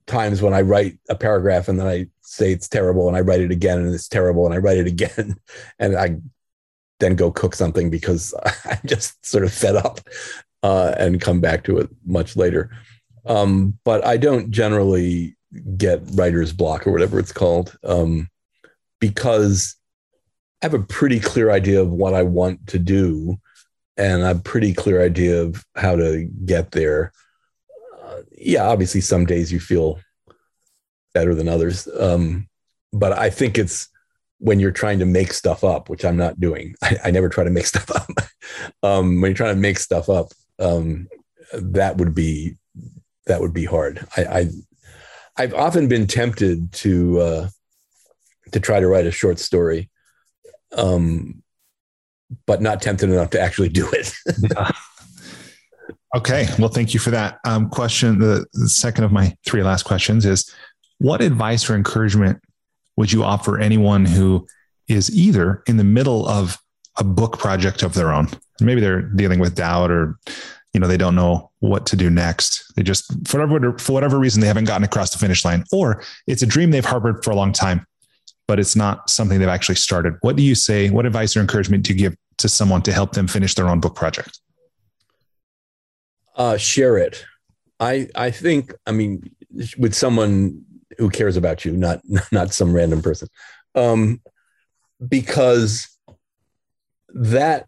times when I write a paragraph and then I say it's terrible and I write it again and it's terrible and I write it again and I then go cook something because I'm just sort of fed up uh, and come back to it much later. Um, but I don't generally get writer's block or whatever it's called um, because I have a pretty clear idea of what I want to do and a pretty clear idea of how to get there. Uh, yeah, obviously, some days you feel better than others, um, but I think it's when you're trying to make stuff up, which I'm not doing. I, I never try to make stuff up. um, when you're trying to make stuff up, um, that would be that would be hard. I, I I've often been tempted to uh, to try to write a short story, um, but not tempted enough to actually do it. okay, well, thank you for that um, question. The, the second of my three last questions is: What advice or encouragement would you offer anyone who is either in the middle of a book project of their own? Maybe they're dealing with doubt or you know they don't know what to do next they just for whatever for whatever reason they haven't gotten across the finish line or it's a dream they've harbored for a long time but it's not something they've actually started what do you say what advice or encouragement do you give to someone to help them finish their own book project uh, share it i i think i mean with someone who cares about you not not some random person um because that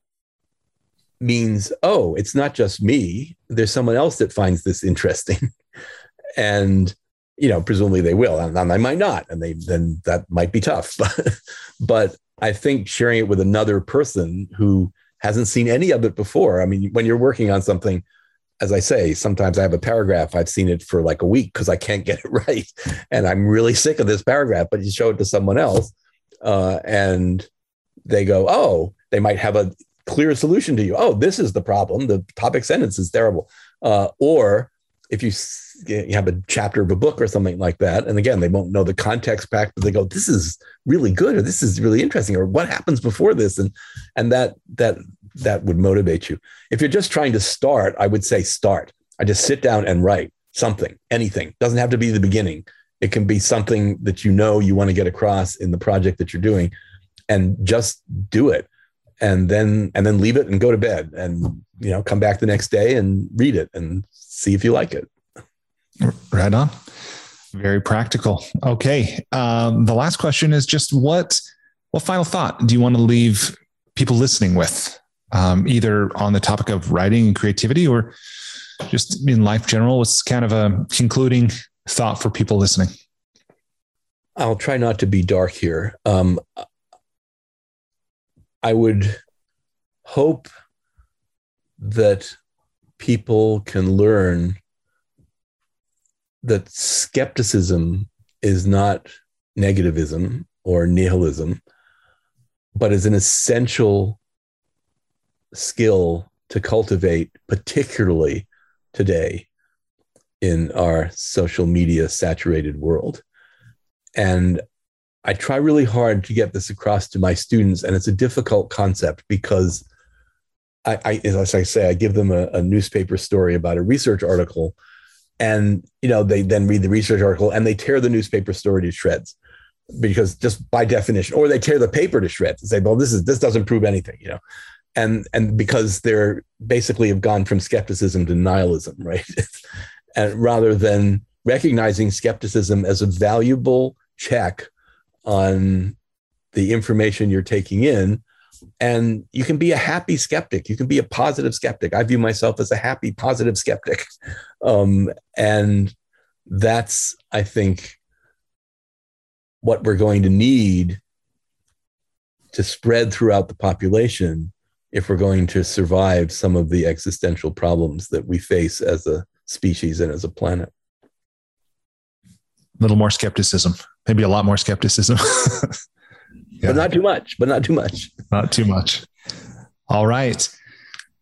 means, oh, it's not just me. There's someone else that finds this interesting. and, you know, presumably they will, and, and they might not. And they then that might be tough. But, but I think sharing it with another person who hasn't seen any of it before. I mean, when you're working on something, as I say, sometimes I have a paragraph, I've seen it for like a week because I can't get it right. And I'm really sick of this paragraph, but you show it to someone else uh, and they go, oh, they might have a clear solution to you. Oh, this is the problem. The topic sentence is terrible. Uh, or if you, you have a chapter of a book or something like that, and again, they won't know the context back, but they go, "This is really good," or "This is really interesting," or "What happens before this?" and and that that that would motivate you. If you're just trying to start, I would say start. I just sit down and write something, anything. Doesn't have to be the beginning. It can be something that you know you want to get across in the project that you're doing, and just do it and then and then leave it and go to bed and you know come back the next day and read it and see if you like it right on. Very practical. Okay um, the last question is just what what final thought do you want to leave people listening with? Um, either on the topic of writing and creativity or just in life general what's kind of a concluding thought for people listening? I'll try not to be dark here. Um, I would hope that people can learn that skepticism is not negativism or nihilism, but is an essential skill to cultivate, particularly today in our social media saturated world. And I try really hard to get this across to my students, and it's a difficult concept because I, I as I say, I give them a, a newspaper story about a research article, and you know they then read the research article and they tear the newspaper story to shreds because just by definition, or they tear the paper to shreds and say, "Well, this is this doesn't prove anything," you know, and and because they're basically have gone from skepticism to nihilism, right? and rather than recognizing skepticism as a valuable check on the information you're taking in. And you can be a happy skeptic. You can be a positive skeptic. I view myself as a happy, positive skeptic. Um, and that's, I think, what we're going to need to spread throughout the population if we're going to survive some of the existential problems that we face as a species and as a planet. A little more skepticism maybe a lot more skepticism. yeah. But not too much, but not too much. Not too much. All right.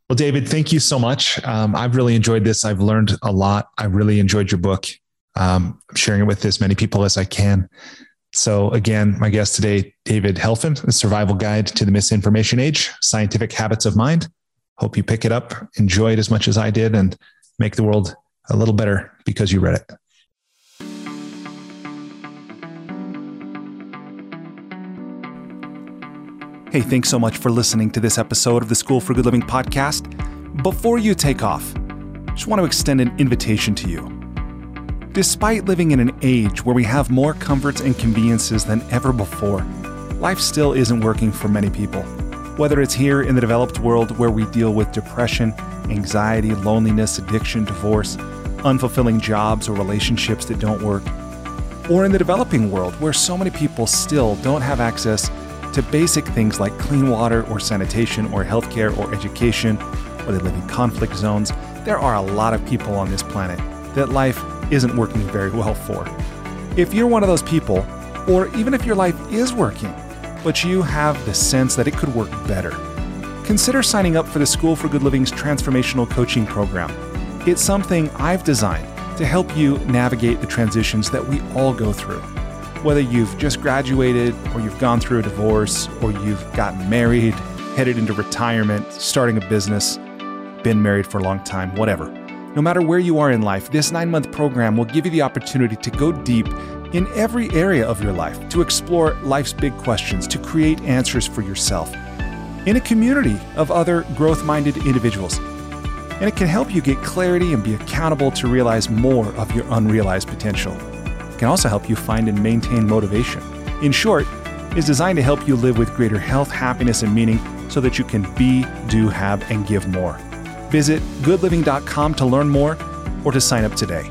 Well, David, thank you so much. Um, I've really enjoyed this. I've learned a lot. I really enjoyed your book. Um, I'm sharing it with as many people as I can. So, again, my guest today, David Helfand, a survival guide to the misinformation age, scientific habits of mind. Hope you pick it up, enjoy it as much as I did, and make the world a little better because you read it. Hey, thanks so much for listening to this episode of the School for Good Living podcast. Before you take off, I just want to extend an invitation to you. Despite living in an age where we have more comforts and conveniences than ever before, life still isn't working for many people. Whether it's here in the developed world where we deal with depression, anxiety, loneliness, addiction, divorce, unfulfilling jobs, or relationships that don't work, or in the developing world where so many people still don't have access to basic things like clean water or sanitation or healthcare or education, or they live in conflict zones, there are a lot of people on this planet that life isn't working very well for. If you're one of those people, or even if your life is working, but you have the sense that it could work better, consider signing up for the School for Good Living's transformational coaching program. It's something I've designed to help you navigate the transitions that we all go through. Whether you've just graduated, or you've gone through a divorce, or you've gotten married, headed into retirement, starting a business, been married for a long time, whatever. No matter where you are in life, this nine month program will give you the opportunity to go deep in every area of your life, to explore life's big questions, to create answers for yourself in a community of other growth minded individuals. And it can help you get clarity and be accountable to realize more of your unrealized potential. Can also help you find and maintain motivation. In short, is designed to help you live with greater health, happiness, and meaning so that you can be, do, have, and give more. Visit goodliving.com to learn more or to sign up today.